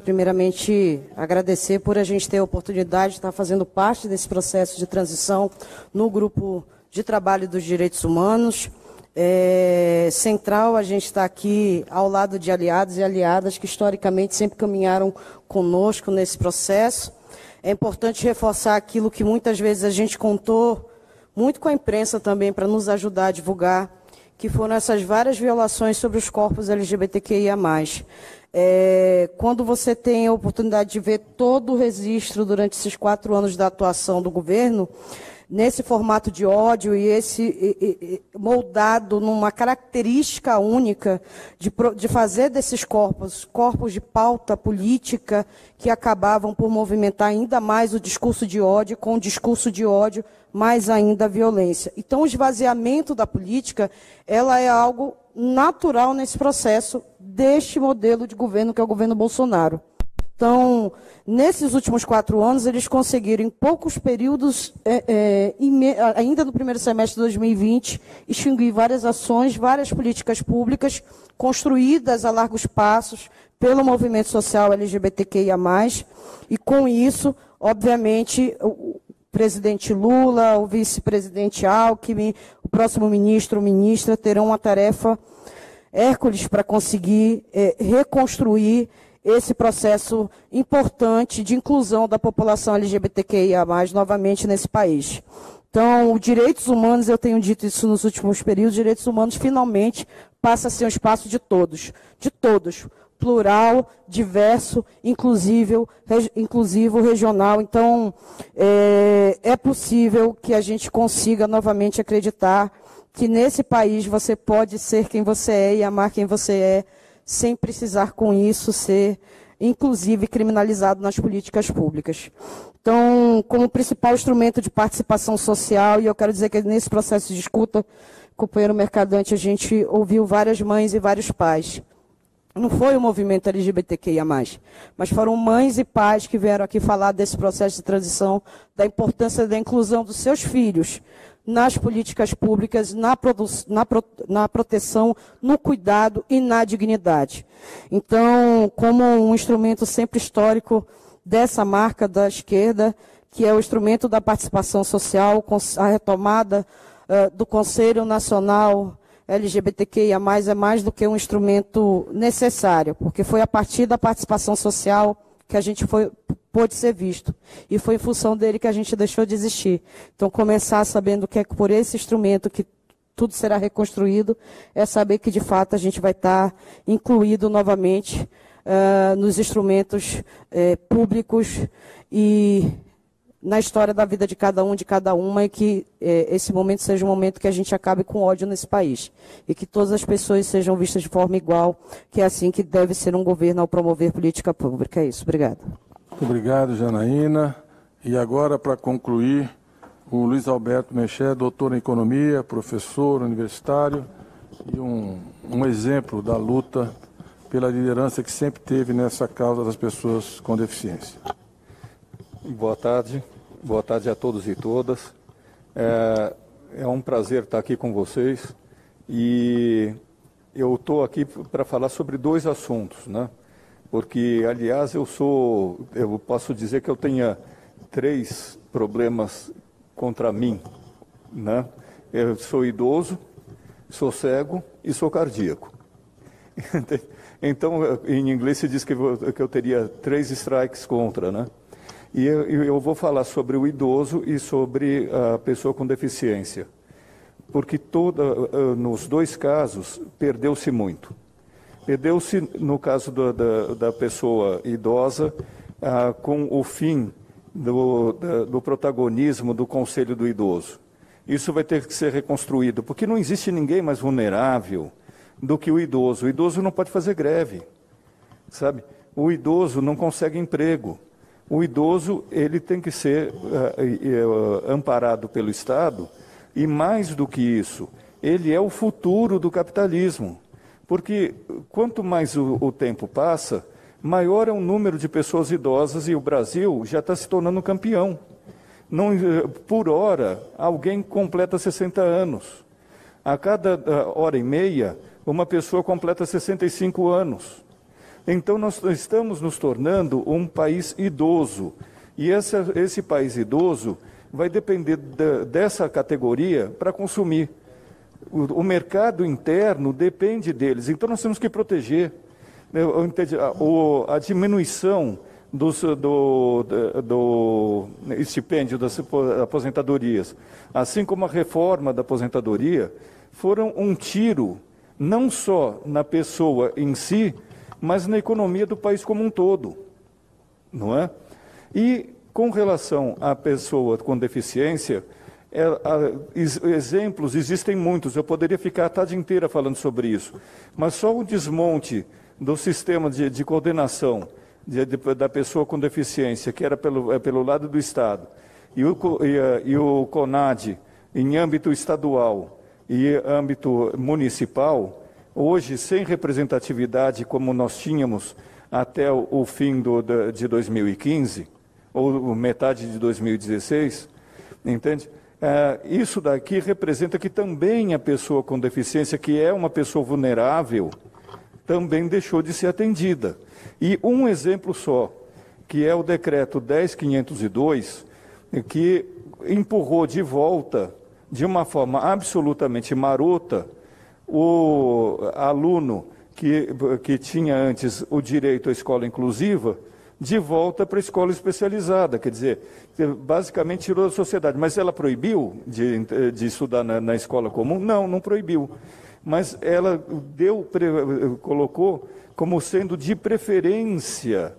S6: Primeiramente, agradecer por a gente ter a oportunidade de estar fazendo parte desse processo de transição no grupo de trabalho dos direitos humanos. É, central, a gente está aqui ao lado de aliados e aliadas que historicamente sempre caminharam conosco nesse processo. É importante reforçar aquilo que muitas vezes a gente contou muito com a imprensa também para nos ajudar a divulgar, que foram essas várias violações sobre os corpos LGBTQIA+. É, quando você tem a oportunidade de ver todo o registro durante esses quatro anos da atuação do governo, nesse formato de ódio e esse e, e, moldado numa característica única de, de fazer desses corpos corpos de pauta política que acabavam por movimentar ainda mais o discurso de ódio, com o discurso de ódio mais ainda a violência. Então, o esvaziamento da política, ela é algo natural nesse processo deste modelo de governo que é o governo Bolsonaro. Então, nesses últimos quatro anos, eles conseguiram, em poucos períodos, é, é, ainda no primeiro semestre de 2020, extinguir várias ações, várias políticas públicas construídas a largos passos pelo movimento social LGBTQIA+, e com isso, obviamente, o presidente Lula, o vice-presidente Alckmin, o próximo ministro ou ministra terão uma tarefa Hércules para conseguir é, reconstruir esse processo importante de inclusão da população LGBTQIA+, novamente nesse país. Então, direitos humanos, eu tenho dito isso nos últimos períodos, direitos humanos finalmente passa a ser um espaço de todos, de todos, plural, diverso, inclusivo, inclusivo, regional. Então, é, é possível que a gente consiga novamente acreditar que nesse país você pode ser quem você é e amar quem você é, sem precisar com isso ser, inclusive, criminalizado nas políticas públicas. Então, como principal instrumento de participação social, e eu quero dizer que nesse processo de escuta, companheiro mercadante, a gente ouviu várias mães e vários pais. Não foi o movimento LGBTQIA+, mas foram mães e pais que vieram aqui falar desse processo de transição, da importância da inclusão dos seus filhos nas políticas públicas, na, na, pro na proteção, no cuidado e na dignidade. Então, como um instrumento sempre histórico dessa marca da esquerda, que é o instrumento da participação social, a retomada uh, do Conselho Nacional LGBTQIA+, é mais do que um instrumento necessário, porque foi a partir da participação social que a gente foi, pôde ser visto. E foi em função dele que a gente deixou de existir. Então, começar sabendo que é por esse instrumento que tudo será reconstruído, é saber que, de fato, a gente vai estar incluído novamente uh, nos instrumentos uh, públicos e na história da vida de cada um, de cada uma, e que eh, esse momento seja um momento que a gente acabe com ódio nesse país. E que todas as pessoas sejam vistas de forma igual, que é assim que deve ser um governo ao promover política pública. É isso. Obrigado.
S1: Muito obrigado, Janaína. E agora, para concluir, o Luiz Alberto Mexé, doutor em economia, professor universitário e um, um exemplo da luta pela liderança que sempre teve nessa causa das pessoas com deficiência.
S7: Boa tarde. Boa tarde a todos e todas. É, é um prazer estar aqui com vocês e eu estou aqui para falar sobre dois assuntos, né? Porque, aliás, eu sou, eu posso dizer que eu tenha três problemas contra mim, né? Eu sou idoso, sou cego e sou cardíaco. Então, em inglês se diz que eu teria três strikes contra, né? E eu, vou falar sobre o idoso e sobre a pessoa com deficiência. Porque toda, nos dois casos perdeu-se muito. Perdeu-se, no caso da, da, da pessoa idosa, ah, com o fim do, do protagonismo do Conselho do Idoso. Isso vai ter que ser reconstruído, porque não existe ninguém mais vulnerável do que o idoso. O idoso não pode fazer greve, sabe? O idoso não consegue emprego. O idoso ele tem que ser uh, uh, amparado pelo Estado e mais do que isso, ele é o futuro do capitalismo, porque quanto mais o, o tempo passa, maior é o número de pessoas idosas e o Brasil já está se tornando campeão. Não, por hora, alguém completa 60 anos. A cada hora e meia, uma pessoa completa 65 anos. Então, nós estamos nos tornando um país idoso. E esse, esse país idoso vai depender da, dessa categoria para consumir. O, o, mercado interno depende deles. Então, nós temos que proteger. Né, a, a diminuição do, do, do estipêndio das aposentadorias, assim como a reforma da aposentadoria, foram um tiro não só na pessoa em si, mas na economia do país como um todo, não é? E com relação à pessoa com deficiência, é, a, exemplos existem muitos. Eu poderia ficar a tarde inteira falando sobre isso, mas só o desmonte do sistema de, de coordenação de, de, da pessoa com deficiência, que era pelo, é, pelo lado do Estado, e o, e, e o CONAD, em âmbito estadual, e âmbito municipal, hoje sem representatividade como nós tínhamos até o, fim do, de 2015, ou metade de 2016, entende? É, isso daqui representa que também a pessoa com deficiência, que é uma pessoa vulnerável, também deixou de ser atendida. E um exemplo só, que é o decreto 10502, que empurrou de volta de uma forma absolutamente marota, o aluno que, que tinha antes o direito à escola inclusiva, de volta para a escola especializada. Quer dizer, basicamente tirou da sociedade. Mas ela proibiu de, de estudar na, na escola comum? Não, não proibiu. Mas ela deu, colocou como sendo de preferência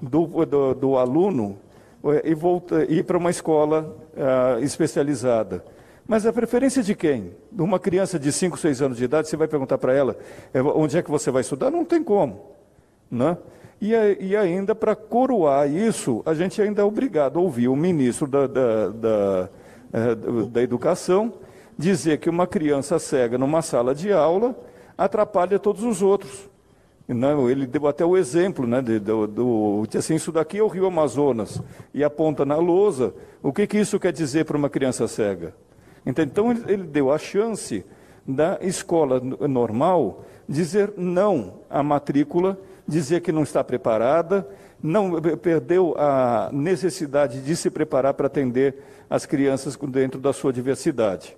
S7: do, do, do aluno eh, e volta, ir para uma escola uh, especializada. Mas a preferência de quem? Uma criança de 5, 6 anos de idade, você vai perguntar para ela é, onde é que você vai estudar? Não tem como. Né? E, e ainda, para coroar isso, a gente ainda é obrigado a ouvir o ministro da, da, da, é, da Educação dizer que uma criança cega numa sala de aula atrapalha todos os outros. Não, ele deu até o exemplo, né, de, do, do, assim, isso daqui é o Rio Amazonas, e aponta na lousa, o que, que isso quer dizer para uma criança cega? Então, ele deu a chance da escola normal dizer não à matrícula, dizer que não está preparada, não perdeu a necessidade de se preparar para atender as crianças dentro da sua diversidade.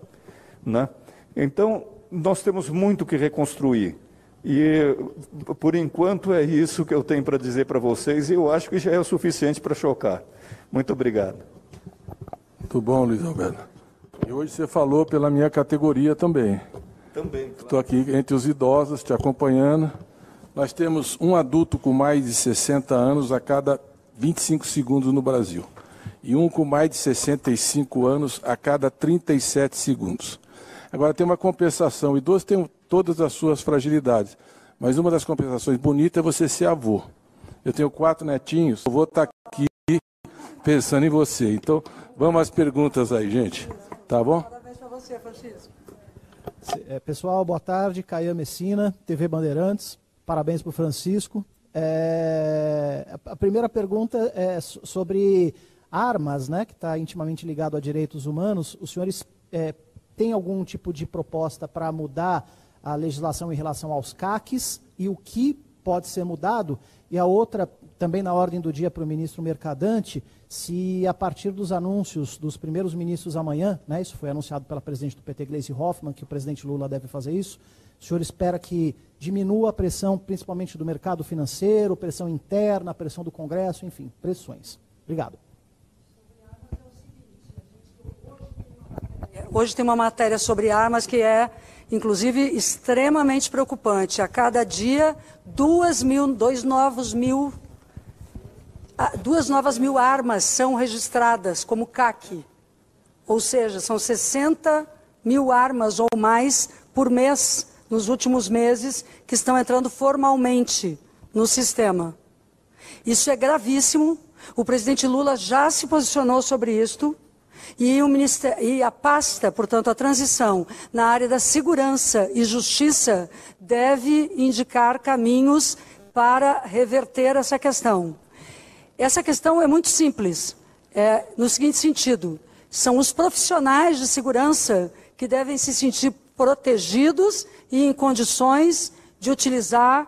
S7: Né? Então, nós temos muito que reconstruir. E, por enquanto, é isso que eu tenho para dizer para vocês, e eu acho que já é o suficiente para chocar. Muito obrigado.
S1: Muito bom, Luiz Alberto. E hoje você falou pela minha categoria também.
S7: Também.
S1: Claro. Estou aqui entre os idosos, te acompanhando. Nós temos um adulto com mais de 60 anos a cada 25 segundos no Brasil. E um com mais de 65 anos a cada 37 segundos. Agora tem uma compensação. O idoso tem todas as suas fragilidades. Mas uma das compensações bonitas é você ser avô. Eu tenho quatro netinhos, eu vou estar aqui pensando em você. Então, vamos às perguntas aí, gente. Tá bom? Parabéns para você,
S8: Francisco. É, pessoal, boa tarde. Caia Messina, TV Bandeirantes. Parabéns para o Francisco. É, a primeira pergunta é sobre armas, né, que está intimamente ligado a direitos humanos. Os senhores é, tem algum tipo de proposta para mudar a legislação em relação aos CACs e o que pode ser mudado. E a outra, também na ordem do dia para o ministro Mercadante, se a partir dos anúncios dos primeiros ministros amanhã, né, isso foi anunciado pela presidente do PT, Gleisi Hoffmann, que o presidente Lula deve fazer isso, o senhor espera que diminua a pressão, principalmente do mercado financeiro, pressão interna, pressão do Congresso, enfim, pressões. Obrigado.
S2: Hoje tem uma matéria sobre armas que é, inclusive, extremamente preocupante. A cada dia, duas, mil, dois novos mil, duas novas mil armas são registradas como CAC. Ou seja, são 60 mil armas ou mais por mês nos últimos meses que estão entrando formalmente no sistema. Isso é gravíssimo. O presidente Lula já se posicionou sobre isto. E, e, a pasta, portanto, a transição na área da segurança e justiça deve indicar caminhos para reverter essa questão. Essa questão é muito simples, é, no seguinte sentido: são os profissionais de segurança que devem se sentir protegidos e em condições de utilizar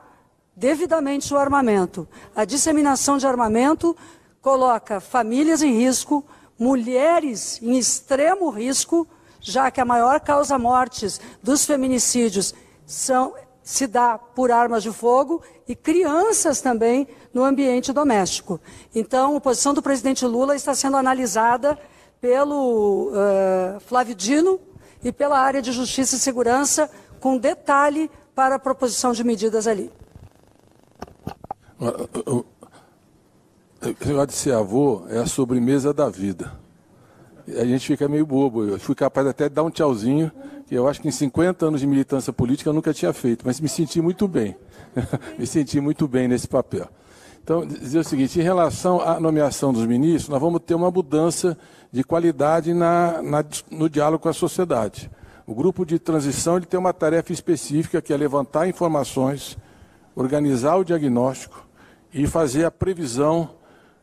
S2: devidamente o armamento. A disseminação de armamento coloca famílias em risco, mulheres em extremo risco, já que a maior causa mortes dos feminicídios são, se dá por armas de fogo e crianças também no ambiente doméstico. Então, a posição do presidente Lula está sendo analisada pelo uh, Flávio Dino e pela área de Justiça e Segurança, com detalhe para a proposição de medidas ali.
S1: Esse negócio de ser avô é a sobremesa da vida. A gente fica meio bobo. Eu fui capaz até de dar um tchauzinho, que eu acho que em 50 anos de militância política eu nunca tinha feito, mas me senti muito bem. me senti muito bem nesse papel. Então, dizer o seguinte, em relação à nomeação dos ministros, nós vamos ter uma mudança de qualidade na, na, no diálogo com a sociedade. O grupo de transição ele tem uma tarefa específica que é levantar informações, organizar o diagnóstico e fazer a previsão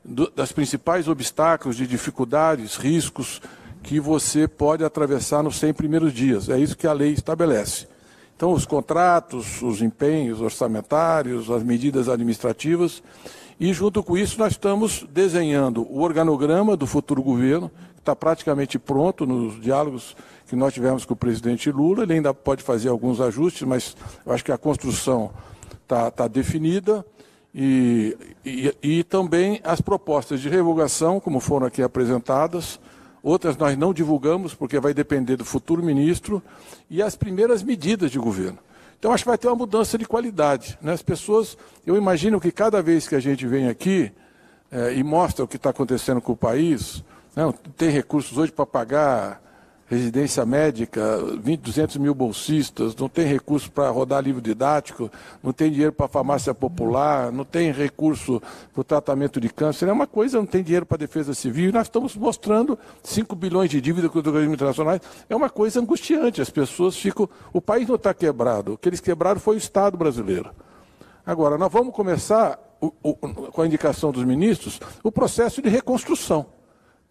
S1: do, das principais obstáculos, de dificuldades, riscos que você pode atravessar nos 100 primeiros dias. É isso que a lei estabelece. Então, os contratos, os empenhos orçamentários, as medidas administrativas, e junto com isso nós estamos desenhando o organograma do futuro governo, que está praticamente pronto nos diálogos que nós tivemos com o presidente Lula. Ele ainda pode fazer alguns ajustes, mas eu acho que a construção está tá definida. E, e, e, também as propostas de revogação, como foram aqui apresentadas, outras nós não divulgamos, porque vai depender do futuro ministro, e as primeiras medidas de governo. Então, acho que vai ter uma mudança de qualidade. Né? As pessoas, eu imagino que cada vez que a gente vem aqui é, e mostra o que está acontecendo com o país, né? tem recursos hoje para pagar residência médica, 20, 200 mil bolsistas, não tem recurso para rodar livro didático, não tem dinheiro para farmácia popular, não tem recurso para o tratamento de câncer. É uma coisa, não tem dinheiro para a defesa civil. E nós estamos mostrando 5 bilhões de dívida com os organismos internacionais. É uma coisa angustiante. As pessoas ficam. O país não está quebrado. O que eles quebraram foi o Estado brasileiro. Agora, nós vamos começar, o, o, com a indicação dos ministros, o processo de reconstrução.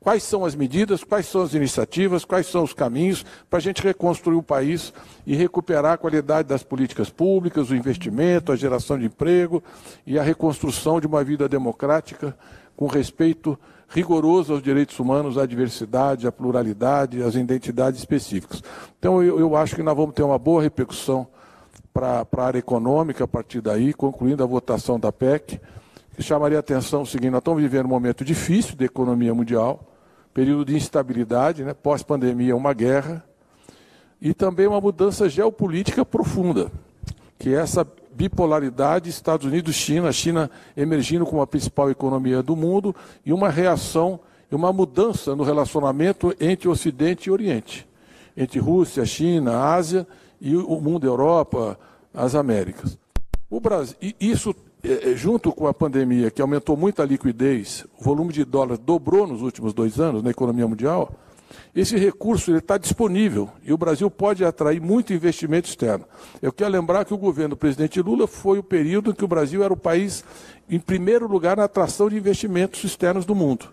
S1: Quais são as medidas, quais são as iniciativas, quais são os caminhos para a gente reconstruir o país e recuperar a qualidade das políticas públicas, o investimento, a geração de emprego e a reconstrução de uma vida democrática com respeito rigoroso aos direitos humanos, à diversidade, à pluralidade, às identidades específicas. Então, eu, eu acho que nós vamos ter uma boa repercussão para a área econômica a partir daí, concluindo a votação da PEC chamaria a atenção o seguinte: nós estamos vivendo um momento difícil da economia mundial, período de instabilidade, né? pós-pandemia, uma guerra, e também uma mudança geopolítica profunda, que é essa bipolaridade Estados Unidos-China, China emergindo como a principal economia do mundo, e uma reação e uma mudança no relacionamento entre Ocidente e Oriente, entre Rússia, China, Ásia e o mundo, Europa, as Américas. O Brasil, isso é, é, junto com a pandemia, que aumentou muito a liquidez, o volume de dólares dobrou nos últimos dois anos na economia mundial, esse recurso está disponível e o Brasil pode atrair muito investimento externo. Eu quero lembrar que o governo do presidente Lula foi o período em que o Brasil era o país em primeiro lugar na atração de investimentos externos do mundo.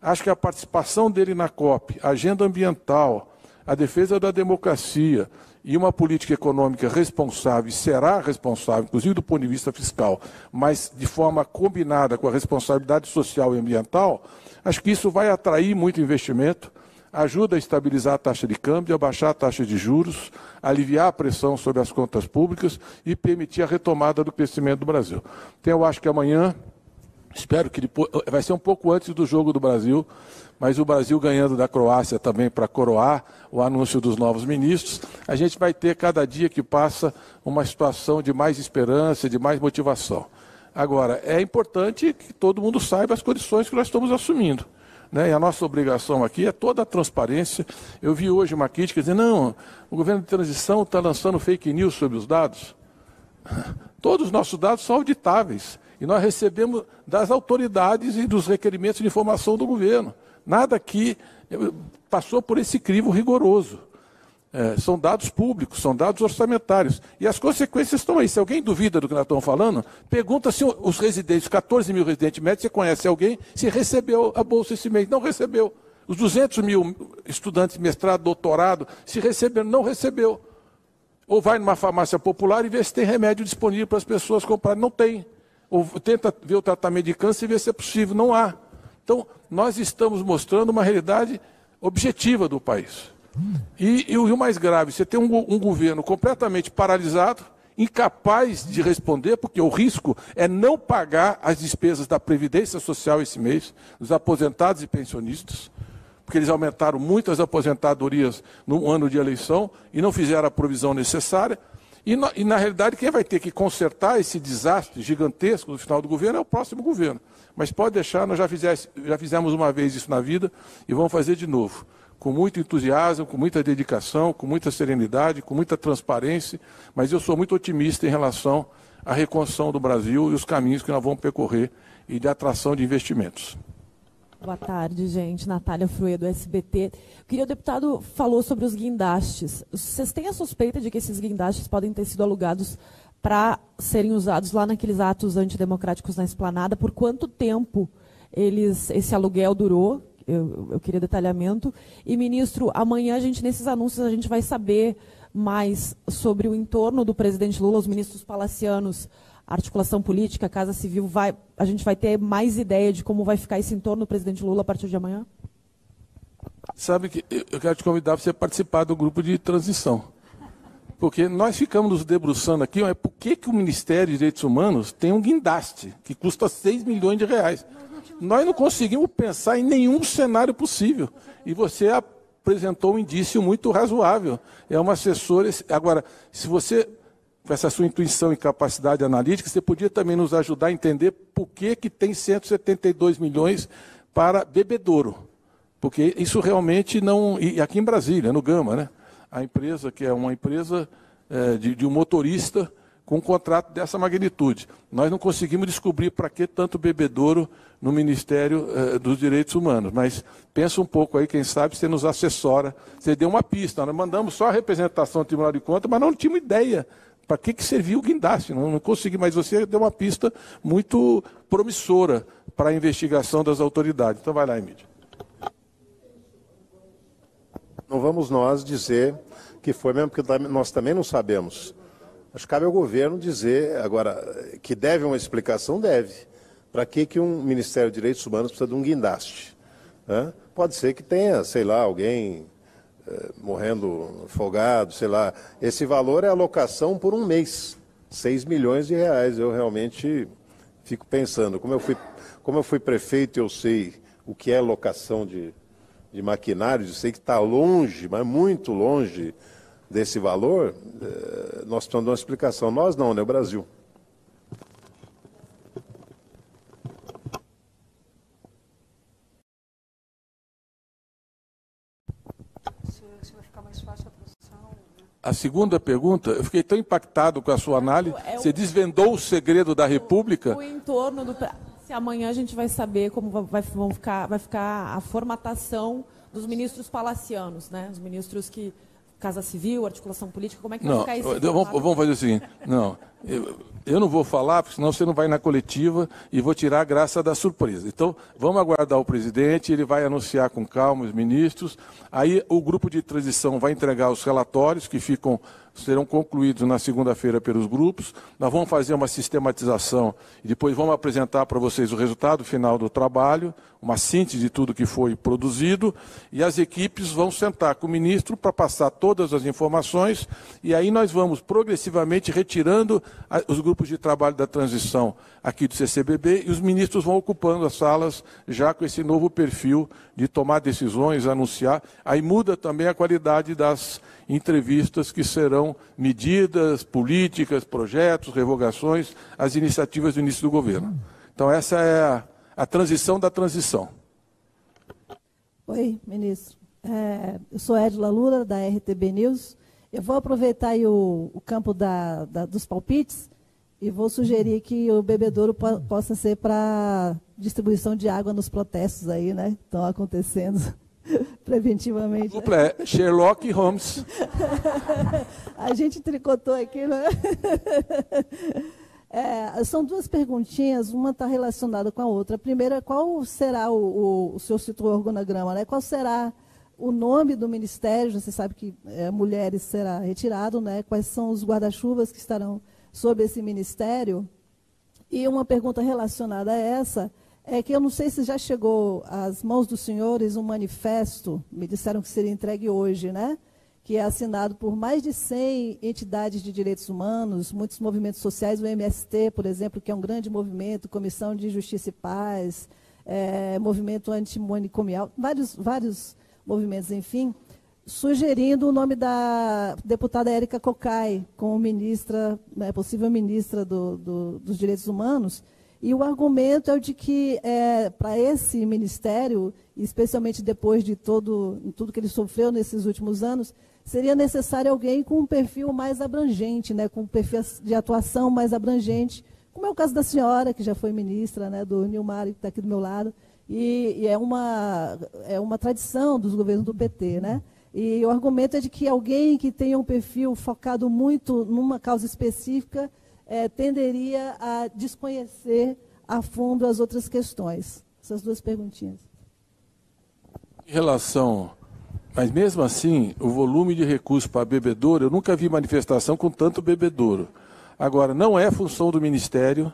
S1: Acho que a participação dele na COP, agenda ambiental, a defesa da democracia e uma política econômica responsável, será responsável, inclusive do ponto de vista fiscal, mas de forma combinada com a responsabilidade social e ambiental, acho que isso vai atrair muito investimento, ajuda a estabilizar a taxa de câmbio, a baixar a taxa de juros, aliviar a pressão sobre as contas públicas e permitir a retomada do crescimento do Brasil. Então, eu acho que amanhã, espero que depois, vai ser um pouco antes do jogo do Brasil, mas o Brasil ganhando da Croácia também para coroar o anúncio dos novos ministros, a gente vai ter cada dia que passa uma situação de mais esperança, de mais motivação. Agora, é importante que todo mundo saiba as condições que nós estamos assumindo. Né? E a nossa obrigação aqui é toda a transparência. Eu vi hoje uma crítica dizendo, não, o governo de transição está lançando fake news sobre os dados. Todos os nossos dados são auditáveis. E nós recebemos das autoridades e dos requerimentos de informação do governo. Nada aqui eh, passou por esse crivo rigoroso. É, são dados públicos, são dados orçamentários. E as consequências estão aí. Se alguém duvida do que nós estamos falando, pergunta se os residentes, 14 mil residentes médicos, você conhece alguém, se recebeu a bolsa esse mês. Não recebeu. Os 200 mil estudantes de mestrado, doutorado, se receberam, não recebeu. Ou vai numa farmácia popular e vê se tem remédio disponível para as pessoas comprarem. Não tem. Ou tenta ver o tratamento de câncer e ver se é possível. Não há. Então, nós estamos mostrando uma realidade objetiva do país. E, e o mais grave, você tem um, um governo completamente paralisado, incapaz de responder, porque o risco é não pagar as despesas da Previdência Social esse mês, dos aposentados e pensionistas, porque eles aumentaram muitas aposentadorias no ano de eleição e não fizeram a provisão necessária. E, e, na realidade, quem vai ter que consertar esse desastre gigantesco no final do governo é o próximo governo. Mas pode deixar, nós já, fizesse, já fizemos uma vez isso na vida e vamos fazer de novo. Com muito entusiasmo, com muita dedicação, com muita serenidade, com muita transparência, mas eu sou muito otimista em relação à reconstrução do Brasil e os caminhos que nós vamos percorrer e de atração de investimentos.
S9: Boa tarde, gente. Natália Fruê, do SBT. Queria, o deputado falou sobre os guindastes. Vocês têm a suspeita de que esses guindastes podem ter sido alugados para serem usados lá naqueles atos antidemocráticos na esplanada. Por quanto tempo eles, esse aluguel durou? Eu, eu queria detalhamento. E, ministro, amanhã a gente, nesses anúncios, a gente vai saber mais sobre o entorno do presidente Lula, os ministros palacianos, articulação política, Casa Civil, vai, a gente vai ter mais ideia de como vai ficar esse entorno do presidente Lula a partir de amanhã?
S1: Sabe que eu quero te convidar para você participar do grupo de transição. Porque nós ficamos nos debruçando aqui, mas por que, que o Ministério de Direitos Humanos tem um guindaste que custa 6 milhões de reais? Nós não conseguimos pensar em nenhum cenário possível. E você apresentou um indício muito razoável. É uma assessora. Agora, se você, com essa sua intuição e capacidade analítica, você podia também nos ajudar a entender por que, que tem 172 milhões para bebedouro. Porque isso realmente não. E aqui em Brasília, no Gama, né? A empresa, que é uma empresa é, de, de um motorista com um contrato dessa magnitude. Nós não conseguimos descobrir para que tanto bebedouro no Ministério eh, dos Direitos Humanos, mas pensa um pouco aí, quem sabe você nos assessora. Você deu uma pista, nós mandamos só a representação do Tribunal de Contas, mas não tínhamos ideia para que, que servia o guindaste, não, não consegui, mas você deu uma pista muito promissora para a investigação das autoridades. Então vai lá, Emílio.
S3: Não vamos nós dizer que foi mesmo, porque nós também não sabemos. Acho que cabe ao governo dizer, agora, que deve uma explicação, deve. Para que, que um Ministério de Direitos Humanos precisa de um guindaste? Né? Pode ser que tenha, sei lá, alguém eh, morrendo afogado, sei lá. Esse valor é alocação por um mês, 6 milhões de reais. Eu realmente fico pensando, como eu fui, como eu fui prefeito, eu sei o que é locação de, de maquinários, eu sei que está longe, mas muito longe desse valor, eh, nós precisamos de uma explicação. Nós não, né? O Brasil.
S1: A segunda pergunta, eu fiquei tão impactado com a sua análise. É Você desvendou o segredo da República?
S9: O entorno do se amanhã a gente vai saber como vai, vão ficar, vai ficar a formatação dos ministros palacianos, né? Os ministros que Casa Civil, articulação política? Como é que
S1: não,
S9: vai ficar
S1: esse vamos, vamos fazer o seguinte. Não, eu, eu não vou falar, porque senão você não vai na coletiva e vou tirar a graça da surpresa. Então, vamos aguardar o presidente, ele vai anunciar com calma os ministros. Aí o grupo de transição vai entregar os relatórios que ficam serão concluídos na segunda-feira pelos grupos. Nós vamos fazer uma sistematização e depois vamos apresentar para vocês o resultado final do trabalho, uma síntese de tudo que foi produzido, e as equipes vão sentar com o ministro para passar todas as informações, e aí nós vamos progressivamente retirando os grupos de trabalho da transição aqui do CCBB, e os ministros vão ocupando as salas já com esse novo perfil de tomar decisões, anunciar. Aí muda também a qualidade das entrevistas que serão medidas, políticas, projetos, revogações, as iniciativas do início do governo. Então, essa é a, a transição da transição.
S10: Oi, ministro. É, eu sou Edila Lula, da RTB News. Eu vou aproveitar o, o, campo da, da, dos palpites e vou sugerir que o bebedouro po possa ser para distribuição de água nos protestos aí, né? Estão acontecendo. Preventivamente.
S1: Dupla é Sherlock Holmes.
S10: A gente tricotou aqui, né? É, são duas perguntinhas, uma está relacionada com a outra. A primeira, qual será o, o, o seu citou organograma, né? Qual será o nome do ministério? Você sabe que é, mulheres será retirado, né? Quais são os guarda-chuvas que estarão sob esse ministério? E uma pergunta relacionada a essa é que eu não sei se já chegou às mãos dos senhores um manifesto, me disseram que seria entregue hoje, né? Que é assinado por mais de 100 entidades de direitos humanos, muitos movimentos sociais, o MST, por exemplo, que é um grande movimento, Comissão de Justiça e Paz, é, movimento antimanicomial, vários, vários movimentos, enfim, sugerindo o nome da deputada Érica Cocai como ministra, né, possível ministra do, do, dos Direitos Humanos, e o argumento é o de que, é, para esse ministério, especialmente depois de todo, tudo que ele sofreu nesses últimos anos, seria necessário alguém com um perfil mais abrangente, né, com um perfil de atuação mais abrangente, como é o caso da senhora, que já foi ministra, né, do Nilmar, que está aqui do meu lado, e, e, é, uma, é uma tradição dos governos do PT. Né? E o argumento é de que alguém que tenha um perfil focado muito numa causa específica é, tenderia a desconhecer a fundo as outras questões. Essas duas perguntinhas.
S1: Em relação. Mas mesmo assim, o volume de recursos para bebedouro, eu nunca vi manifestação com tanto bebedouro. Agora, não é função do Ministério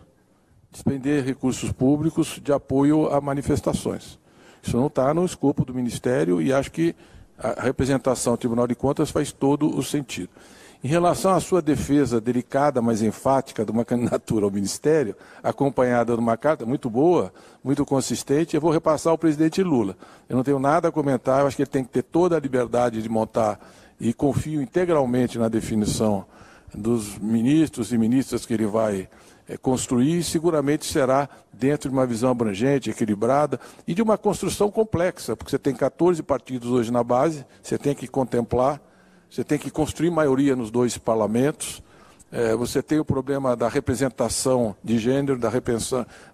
S1: despender recursos públicos de apoio a manifestações. Isso não está no escopo do Ministério e acho que a representação ao Tribunal de Contas faz todo o sentido. Em relação à sua defesa delicada, mas enfática de uma candidatura ao Ministério, acompanhada de uma carta muito boa, muito consistente, eu vou repassar ao presidente Lula. Eu não tenho nada a comentar, eu acho que ele tem que ter toda a liberdade de montar e confio integralmente na definição dos ministros e ministras que ele vai é, construir e seguramente será dentro de uma visão abrangente, equilibrada e de uma construção complexa, porque você tem 14 partidos hoje na base, você tem que contemplar você tem que construir maioria nos dois parlamentos. É, você tem o problema da representação de gênero, da,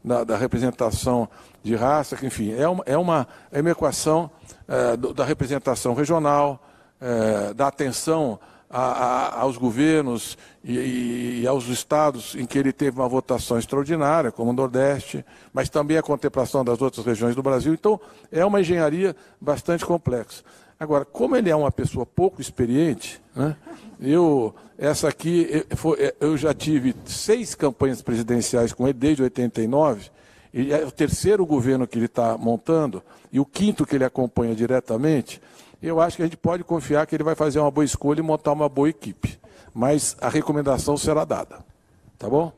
S1: da, da representação de raça, que, enfim, é uma, é uma, é uma equação é, do, da representação regional, é, da atenção a, a, aos governos e, e, aos estados em que ele teve uma votação extraordinária, como o Nordeste, mas também a contemplação das outras regiões do Brasil. Então, é uma engenharia bastante complexa. Agora, como ele é uma pessoa pouco experiente, né, eu, essa aqui, eu, eu já tive seis campanhas presidenciais com ele desde 89, e é o terceiro governo que ele está montando, e o quinto que ele acompanha diretamente, eu acho que a gente pode confiar que ele vai fazer uma boa escolha e montar uma boa equipe. Mas a recomendação será dada. Tá bom?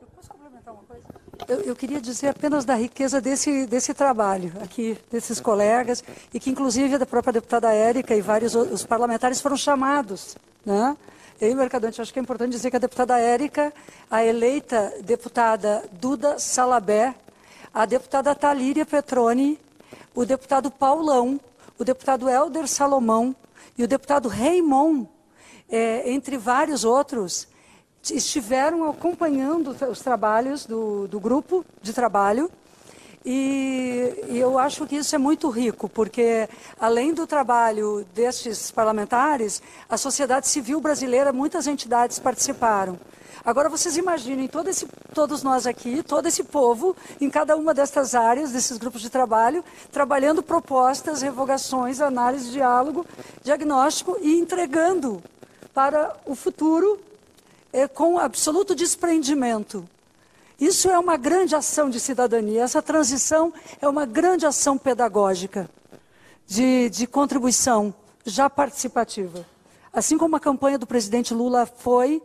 S2: Eu, eu, queria dizer apenas da riqueza desse, desse trabalho aqui, desses colegas, e que inclusive a própria deputada Érica e vários os parlamentares foram chamados. Né? E aí, Mercadante, acho que é importante dizer que a deputada Érica, a eleita deputada Duda Salabé, a deputada Talíria Petroni, o deputado Paulão, o deputado Helder Salomão e o deputado Raimon, é, entre vários outros, estiveram acompanhando os trabalhos do, do grupo de trabalho E, e, eu acho que isso é muito rico, porque além do trabalho destes parlamentares, a sociedade civil brasileira, muitas entidades participaram. Agora vocês imaginem todo esse, todos nós aqui, todo esse povo, em cada uma destas áreas, desses grupos de trabalho, trabalhando propostas, revogações, análise, diálogo, diagnóstico e entregando para o futuro é, com absoluto desprendimento. Isso é uma grande ação de cidadania, essa transição é uma grande ação pedagógica, de, de contribuição já participativa. Assim como a campanha do presidente Lula foi,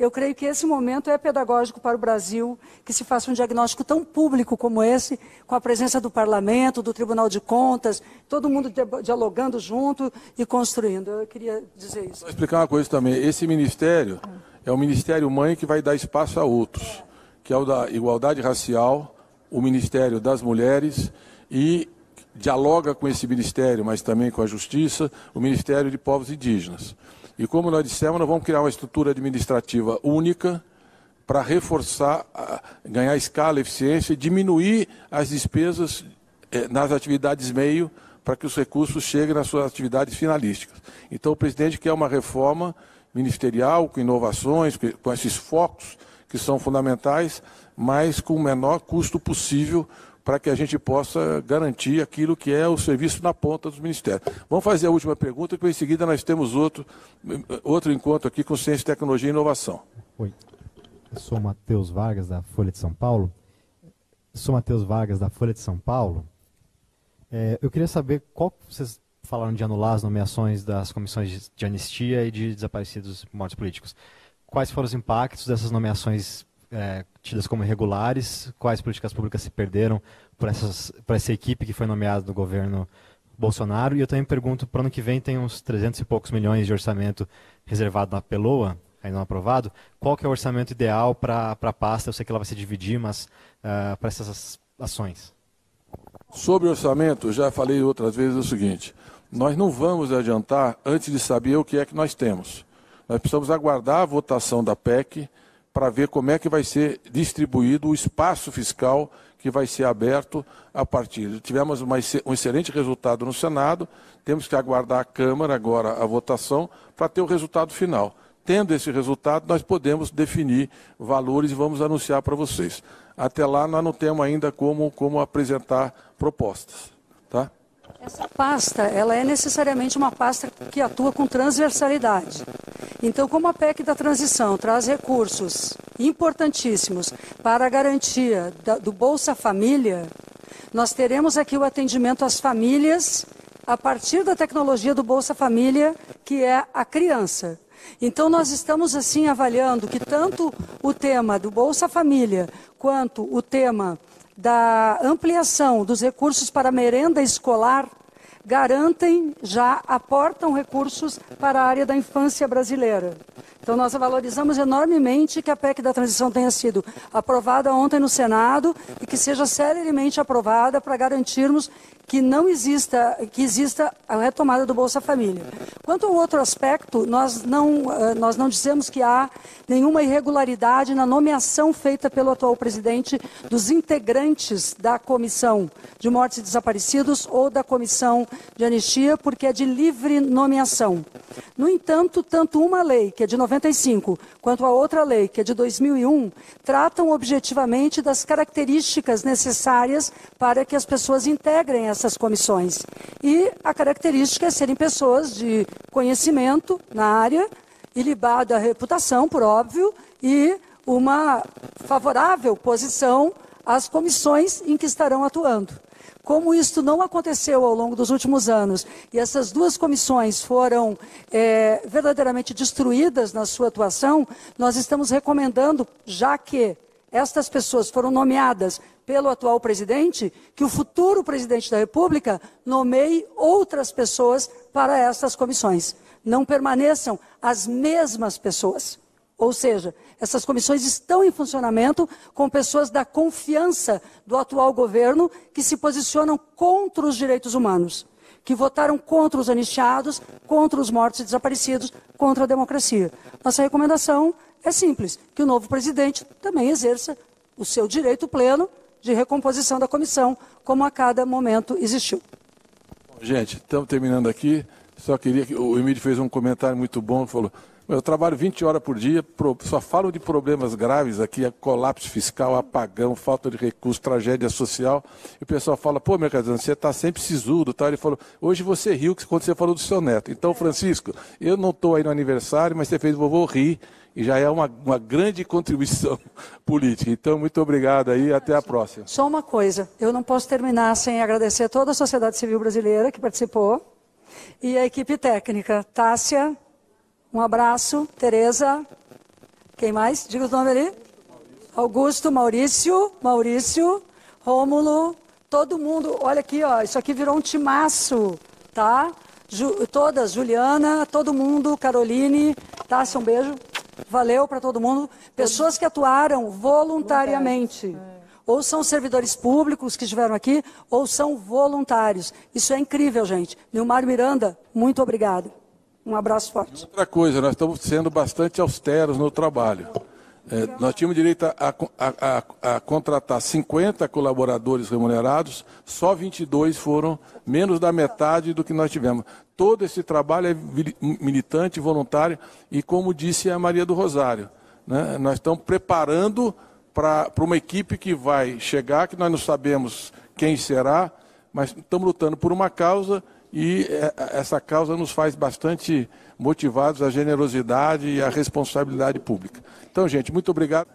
S2: eu creio que esse momento é pedagógico para o Brasil, que se faça um diagnóstico tão público como esse, com a presença do Parlamento, do Tribunal de Contas, todo mundo dialogando junto e construindo. Eu queria dizer isso.
S1: Vou explicar uma coisa também. Esse ministério é o ministério mãe que vai dar espaço a outros que é o da igualdade racial, o Ministério das Mulheres e dialoga com esse ministério, mas também com a Justiça, o Ministério de Povos Indígenas. E como nós dissemos, nós vamos criar uma estrutura administrativa única para reforçar, ganhar escala, eficiência e diminuir as despesas eh, nas atividades meio para que os recursos cheguem nas suas atividades finalísticas. Então, o presidente quer uma reforma ministerial com inovações, com esses focos que são fundamentais, mas com o menor custo possível para que a gente possa garantir aquilo que é o serviço na ponta dos ministérios. Vamos fazer a última pergunta, que em seguida nós temos outro, outro encontro aqui com Ciência, Tecnologia e Inovação.
S11: Oi, eu sou Matheus Vargas, da Folha de São Paulo. sou Matheus Vargas, da Folha de São Paulo. É, eu queria saber qual vocês falaram de anular as nomeações das comissões de anistia e de desaparecidos mortos políticos quais foram os impactos dessas nomeações é, tidas como irregulares, quais políticas públicas se perderam por essa equipe que foi nomeada no governo Bolsonaro. E eu também pergunto, para o ano que vem tem uns 300 e poucos milhões de orçamento reservado na Peloa, ainda não aprovado. Qual que é o orçamento ideal para a pasta? Eu sei que ela vai se dividir, mas uh, para essas ações.
S1: Sobre orçamento, já falei outras vezes o seguinte: nós não vamos adiantar antes de saber o que é que nós temos. Nós precisamos aguardar a votação da PEC para ver como é que vai ser distribuído o espaço fiscal que vai ser aberto a partir. Tivemos uma, um excelente resultado no Senado, temos que aguardar a Câmara agora a votação para ter o resultado final. Tendo esse resultado, nós podemos definir valores e vamos anunciar para vocês. Até lá, nós não temos ainda como, como apresentar propostas. Tá?
S2: Essa pasta, ela é necessariamente uma pasta que atua com transversalidade. Então, como a PEC da transição traz recursos importantíssimos para a garantia da, do Bolsa Família, nós teremos aqui o atendimento às famílias a partir da tecnologia do Bolsa Família, que é a criança. Então, nós estamos assim avaliando que tanto o tema do Bolsa Família quanto o tema da ampliação dos recursos para merenda escolar garantem, já aportam recursos para a área da infância brasileira. Então, nós valorizamos enormemente que a PEC da transição tenha sido aprovada ontem no Senado e que seja celeremente aprovada para garantirmos que não exista, que exista a retomada do Bolsa Família. Quanto ao outro aspecto, nós não, eh, nós não dizemos que há nenhuma irregularidade na nomeação feita pelo atual presidente dos integrantes da Comissão de Mortes e Desaparecidos ou da Comissão de Anistia, porque é de livre nomeação. No entanto, tanto uma lei, que é de 95, quanto a outra lei, que é de 2001, tratam objetivamente das características necessárias para que as pessoas integrem essa essas comissões. E a característica é serem pessoas de conhecimento na área, ilibada reputação, por óbvio, e uma favorável posição às comissões em que estarão atuando. Como isto não aconteceu ao longo dos últimos anos e essas duas comissões foram é, verdadeiramente destruídas na sua atuação, nós estamos recomendando, já que estas pessoas foram nomeadas pelo atual presidente, que o futuro presidente da República nomeie outras pessoas para essas comissões. Não permaneçam as mesmas pessoas. Ou seja, essas comissões estão em funcionamento com pessoas da confiança do atual governo que se posicionam contra os direitos humanos, que votaram contra os anistiados, contra os mortos e desaparecidos, contra a democracia. Nossa recomendação é simples: que o novo presidente também exerça o seu direito pleno de recomposição da comissão, como a cada momento existiu.
S1: Gente, estamos terminando aqui. Só queria que o Emílio fez um comentário muito bom, falou: eu trabalho 20 horas por dia, só falo de problemas graves aqui, é colapso fiscal, apagão, falta de recursos, tragédia social. E o pessoal fala, pô, Mercadão, você está sempre sisudo. Tá? Ele falou, hoje você riu quando você falou do seu neto. Então, Francisco, eu não estou aí no aniversário, mas você fez vovô rir e já é uma, uma grande contribuição política. Então, muito obrigado aí até a próxima.
S2: Só uma coisa, eu não posso terminar sem agradecer toda a sociedade civil brasileira que participou e a equipe técnica, Tássia, um abraço, Tereza. Quem mais? Diga o nome ali. Augusto, Maurício, Maurício, Rômulo, todo mundo. Olha aqui, ó, isso aqui virou um timaço, tá? Ju, todas, Juliana, todo mundo, Caroline, tá? Um beijo. Valeu para todo mundo. Pessoas que atuaram voluntariamente. Ou são servidores públicos que estiveram aqui, ou são voluntários. Isso é incrível, gente. Nilmar Miranda, muito obrigado. Um abraço forte.
S1: Outra coisa, nós estamos sendo bastante austeros no trabalho. É, nós tínhamos direito a, a, a, a, contratar 50 colaboradores remunerados, só 22 foram menos da metade do que nós tivemos. Todo esse trabalho é militante, voluntário, e como disse a Maria do Rosário, né, nós estamos preparando para uma equipe que vai chegar, que nós não sabemos quem será, mas estamos lutando por uma causa e é, essa causa nos faz bastante motivados à generosidade e à responsabilidade pública. Então, gente, muito obrigado.